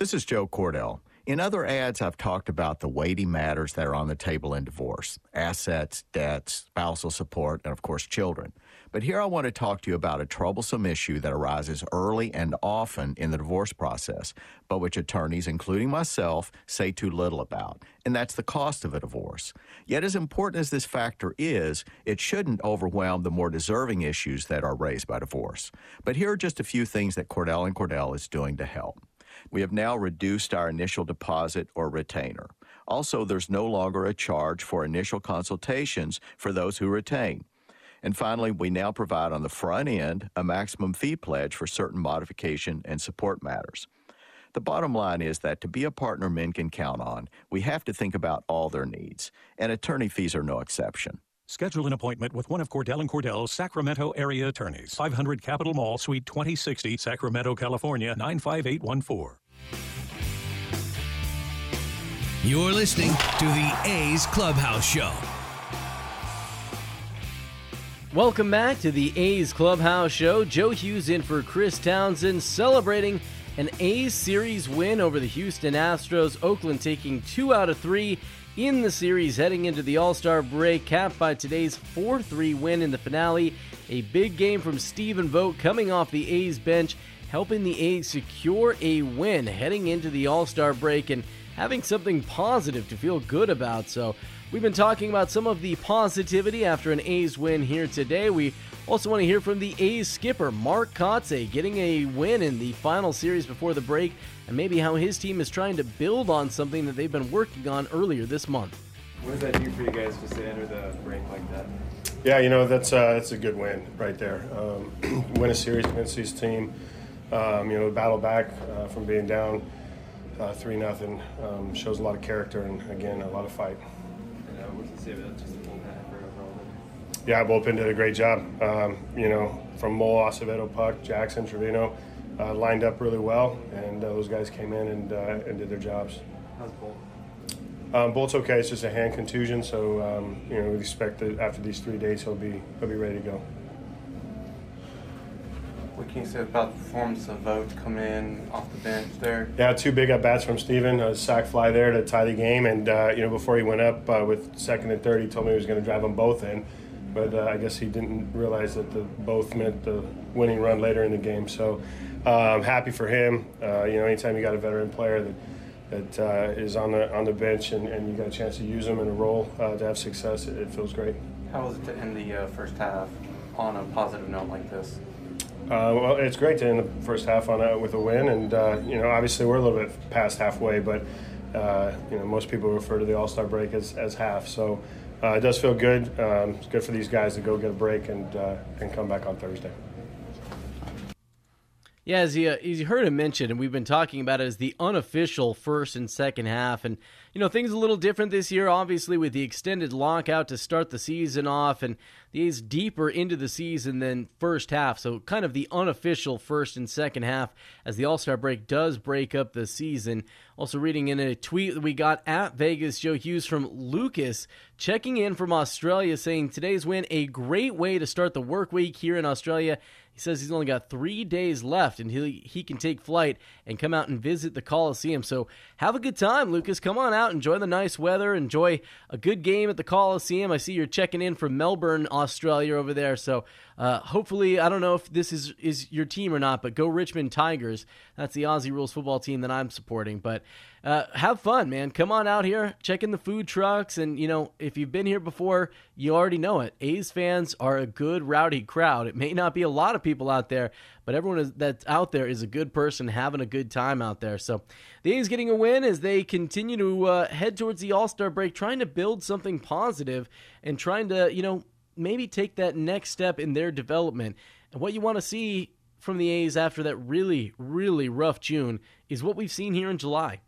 This is Joe Cordell. In other ads, I've talked about the weighty matters that are on the table in divorce assets, debts, spousal support, and of course, children. But here I want to talk to you about a troublesome issue that arises early and often in the divorce process, but which attorneys, including myself, say too little about, and that's the cost of a divorce. Yet, as important as this factor is, it shouldn't overwhelm the more deserving issues that are raised by divorce. But here are just a few things that Cordell and Cordell is doing to help. We have now reduced our initial deposit or retainer. Also, there's no longer a charge for initial consultations for those who retain. And finally, we now provide on the front end a maximum fee pledge for certain modification and support matters. The bottom line is that to be a partner men can count on, we have to think about all their needs, and attorney fees are no exception. Schedule an appointment with one of Cordell and Cordell's Sacramento area attorneys. 500 Capitol Mall, Suite 2060, Sacramento, California 95814. You're listening to the A's Clubhouse Show. Welcome back to the A's Clubhouse Show. Joe Hughes in for Chris Townsend celebrating an A's series win over the Houston Astros. Oakland taking two out of three in the series heading into the All Star break, capped by today's 4 3 win in the finale. A big game from Stephen Vogt coming off the A's bench, helping the A's secure a win heading into the All Star break and having something positive to feel good about. So, we've been talking about some of the positivity after an A's win here today. We also want to hear from the A's skipper, Mark Kotsay, getting a win in the final series before the break, and maybe how his team is trying to build on something that they've been working on earlier this month. What does that do for you guys just to enter the break like that? Yeah, you know that's uh, that's a good win right there. Um, win a series against this team. Um, you know, battle back uh, from being down uh, three nothing um, shows a lot of character and again a lot of fight. And uh, what's the say about just the bullpen for overall? Yeah, bullpen did a great job. Um, you know, from Moll, Acevedo, Puk, Jackson, Trivino, uh, lined up really well, and uh, those guys came in and uh, and did their jobs. How's Bolt? Um, Bolt's okay. It's just a hand contusion, so um, you know we expect that after these three days he'll be he'll be ready to go. What can you say about the performance of Vogt coming in off the bench there? Yeah, two big at bats from Stephen. A sac fly there to tie the game, and uh, you know before he went up uh, with second and third, he told me he was going to drive them both in, but uh, I guess he didn't realize that the both meant the winning run later in the game. So um, happy for him. Uh, you know, anytime you got a veteran player that that uh, is on the on the bench and, and you got a chance to use them in a role uh, to have success, it, it feels great. How was it to end the uh, first half on a positive note like this? Uh, well, it's great to end the first half on a, with a win, and uh, you know, obviously we're a little bit past halfway, but uh, you know, most people refer to the All Star break as, as half. So uh, it does feel good. Um, it's good for these guys to go get a break and uh, and come back on Thursday. Yeah, as you, as you heard him mention, and we've been talking about it as the unofficial first and second half. And, you know, things a little different this year, obviously, with the extended lockout to start the season off and the A's deeper into the season than first half. So, kind of the unofficial first and second half as the All Star break does break up the season. Also, reading in a tweet that we got at Vegas, Joe Hughes from Lucas checking in from Australia saying today's win a great way to start the work week here in Australia. He says he's only got three days left and he, he can take flight and come out and visit the Coliseum. So have a good time, Lucas. Come on out, enjoy the nice weather, enjoy a good game at the Coliseum. I see you're checking in from Melbourne, Australia over there. So uh, hopefully, I don't know if this is, is your team or not, but go Richmond Tigers. That's the Aussie Rules football team that I'm supporting. But uh, have fun, man. Come on out here, check in the food trucks, and you know if you've been here before, you already know it. A's fans are a good rowdy crowd. It may not be a lot of people out there, but everyone is, that's out there is a good person having a good time out there. So the A's getting a win as they continue to uh, head towards the All Star break, trying to build something positive and trying to you know maybe take that next step in their development. And what you want to see from the A's after that really, really rough June is what we've seen here in July.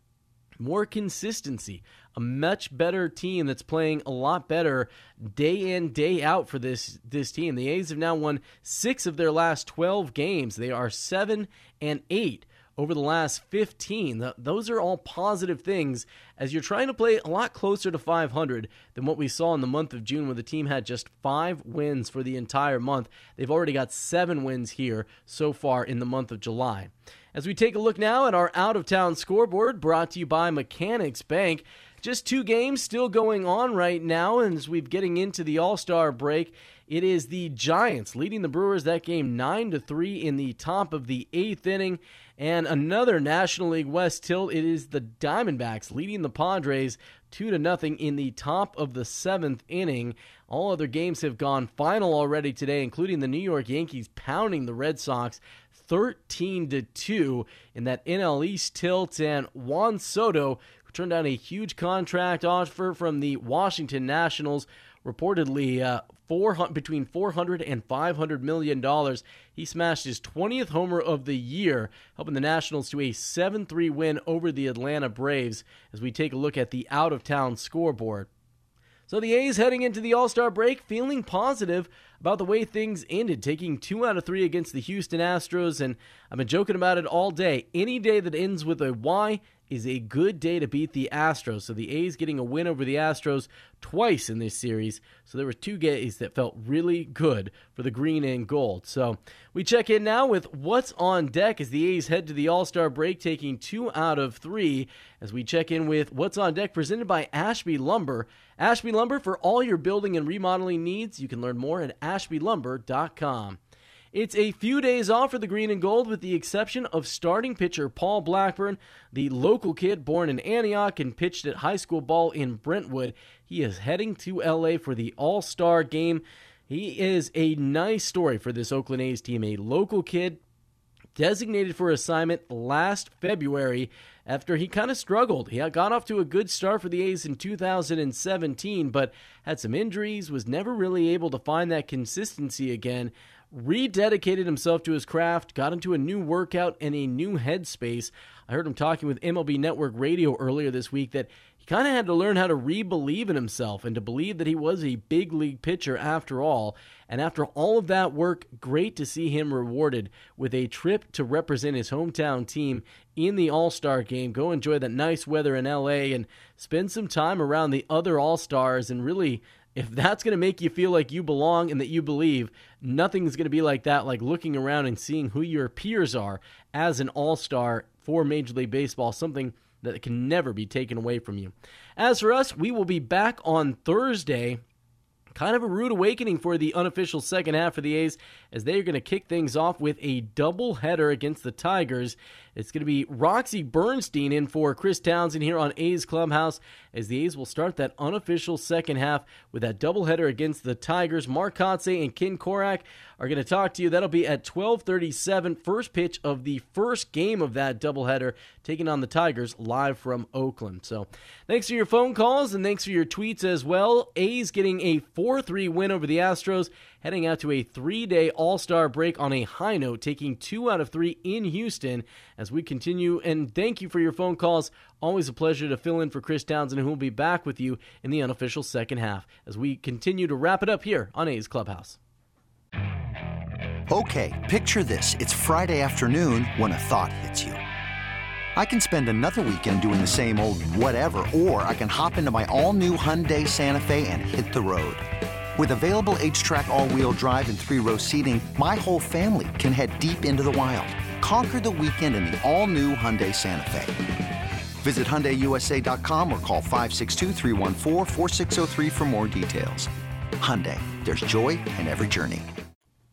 More consistency, a much better team that's playing a lot better day in, day out for this this team. The A's have now won six of their last 12 games. They are seven and eight over the last 15. Those are all positive things as you're trying to play a lot closer to 500 than what we saw in the month of June, where the team had just five wins for the entire month. They've already got seven wins here so far in the month of July. As we take a look now at our out of town scoreboard brought to you by Mechanics Bank. Just two games still going on right now, and as we're getting into the All Star break, it is the Giants leading the Brewers that game 9 to 3 in the top of the 8th inning. And another National League West tilt, it is the Diamondbacks leading the Padres 2 to nothing in the top of the 7th inning. All other games have gone final already today, including the New York Yankees pounding the Red Sox 13 to 2 in that NL East tilt and Juan Soto who turned down a huge contract offer from the Washington Nationals reportedly uh, between 400 and 500 million dollars. He smashed his 20th homer of the year, helping the Nationals to a 7-3 win over the Atlanta Braves. As we take a look at the out-of-town scoreboard. So the A's heading into the All Star break feeling positive about the way things ended, taking two out of three against the Houston Astros. And I've been joking about it all day. Any day that ends with a Y is a good day to beat the Astros. So the A's getting a win over the Astros twice in this series. So there were two games that felt really good for the green and gold. So we check in now with what's on deck as the A's head to the All Star break, taking two out of three. As we check in with what's on deck, presented by Ashby Lumber. Ashby Lumber for all your building and remodeling needs. You can learn more at ashbylumber.com. It's a few days off for the green and gold, with the exception of starting pitcher Paul Blackburn, the local kid born in Antioch and pitched at high school ball in Brentwood. He is heading to LA for the All Star game. He is a nice story for this Oakland A's team. A local kid designated for assignment last February after he kind of struggled. He got off to a good start for the A's in 2017, but had some injuries, was never really able to find that consistency again rededicated himself to his craft, got into a new workout and a new headspace. I heard him talking with MLB Network Radio earlier this week that he kind of had to learn how to re believe in himself and to believe that he was a big league pitcher after all. And after all of that work, great to see him rewarded with a trip to represent his hometown team in the All Star game. Go enjoy that nice weather in LA and spend some time around the other All Stars and really if that's going to make you feel like you belong and that you believe, nothing's going to be like that, like looking around and seeing who your peers are as an all star for Major League Baseball, something that can never be taken away from you. As for us, we will be back on Thursday. Kind of a rude awakening for the unofficial second half of the A's as they are going to kick things off with a double header against the Tigers. It's going to be Roxy Bernstein in for Chris Townsend here on A's Clubhouse as the A's will start that unofficial second half with that doubleheader against the Tigers. Mark Kotsay and Ken Korach are going to talk to you. That'll be at 12:37, first pitch of the first game of that doubleheader, taking on the Tigers live from Oakland. So, thanks for your phone calls and thanks for your tweets as well. A's getting a 4-3 win over the Astros heading out to a three day All Star break on a high note, taking two out of three in Houston as we continue. And thank you for your phone calls. Always a pleasure to fill in for Chris Townsend, who will be back with you in the unofficial second half as we continue to wrap it up here on A's Clubhouse. Okay, picture this. It's Friday afternoon when a thought hits you. I can spend another weekend doing the same old whatever, or I can hop into my all new Hyundai Santa Fe and hit the road. With available HTRAC all-wheel drive and three-row seating, my whole family can head deep into the wild. Conquer the weekend in the all-new Hyundai Santa Fe. Visit HyundaiUSA.com or call 562 for more details. Hyundai, there's joy in every journey.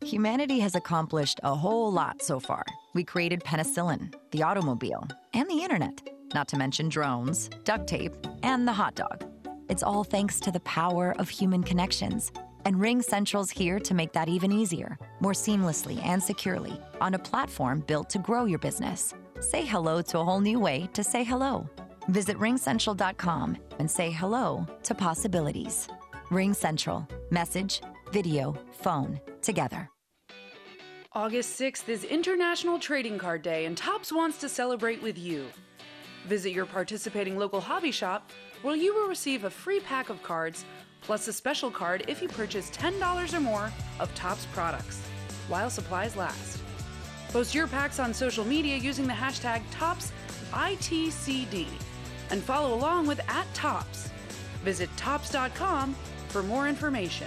Humanity has accomplished a whole lot so far. We created penicillin, the automobile, and the internet not to mention drones, duct tape, and the hot dog. It's all thanks to the power of human connections. And RingCentral's here to make that even easier, more seamlessly and securely on a platform built to grow your business. Say hello to a whole new way to say hello. Visit ringcentral.com and say hello to possibilities. RingCentral. Message, video, phone, together. August 6th is International Trading Card Day, and Topps wants to celebrate with you. Visit your participating local hobby shop where you will receive a free pack of cards plus a special card if you purchase $10 or more of Topps products while supplies last. Post your packs on social media using the hashtag ToppsITCD and follow along with at Topps. Visit topps.com for more information.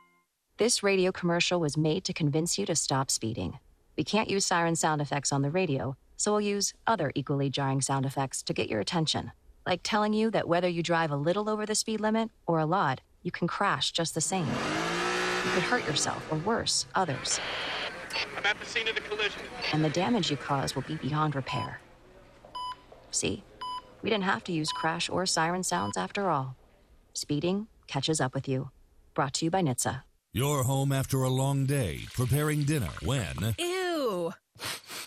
This radio commercial was made to convince you to stop speeding. We can't use siren sound effects on the radio, so we'll use other equally jarring sound effects to get your attention. Like telling you that whether you drive a little over the speed limit or a lot, you can crash just the same. You could hurt yourself, or worse, others. I'm at the scene of the collision. And the damage you cause will be beyond repair. See? We didn't have to use crash or siren sounds after all. Speeding catches up with you. Brought to you by NHTSA. You're home after a long day, preparing dinner when. Ew.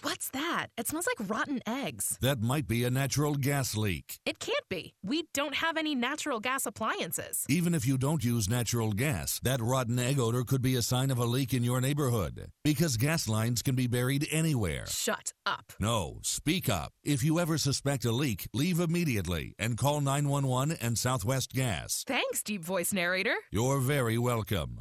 What's that? It smells like rotten eggs. That might be a natural gas leak. It can't be. We don't have any natural gas appliances. Even if you don't use natural gas, that rotten egg odor could be a sign of a leak in your neighborhood. Because gas lines can be buried anywhere. Shut up. No, speak up. If you ever suspect a leak, leave immediately and call 911 and Southwest Gas. Thanks, deep voice narrator. You're very welcome.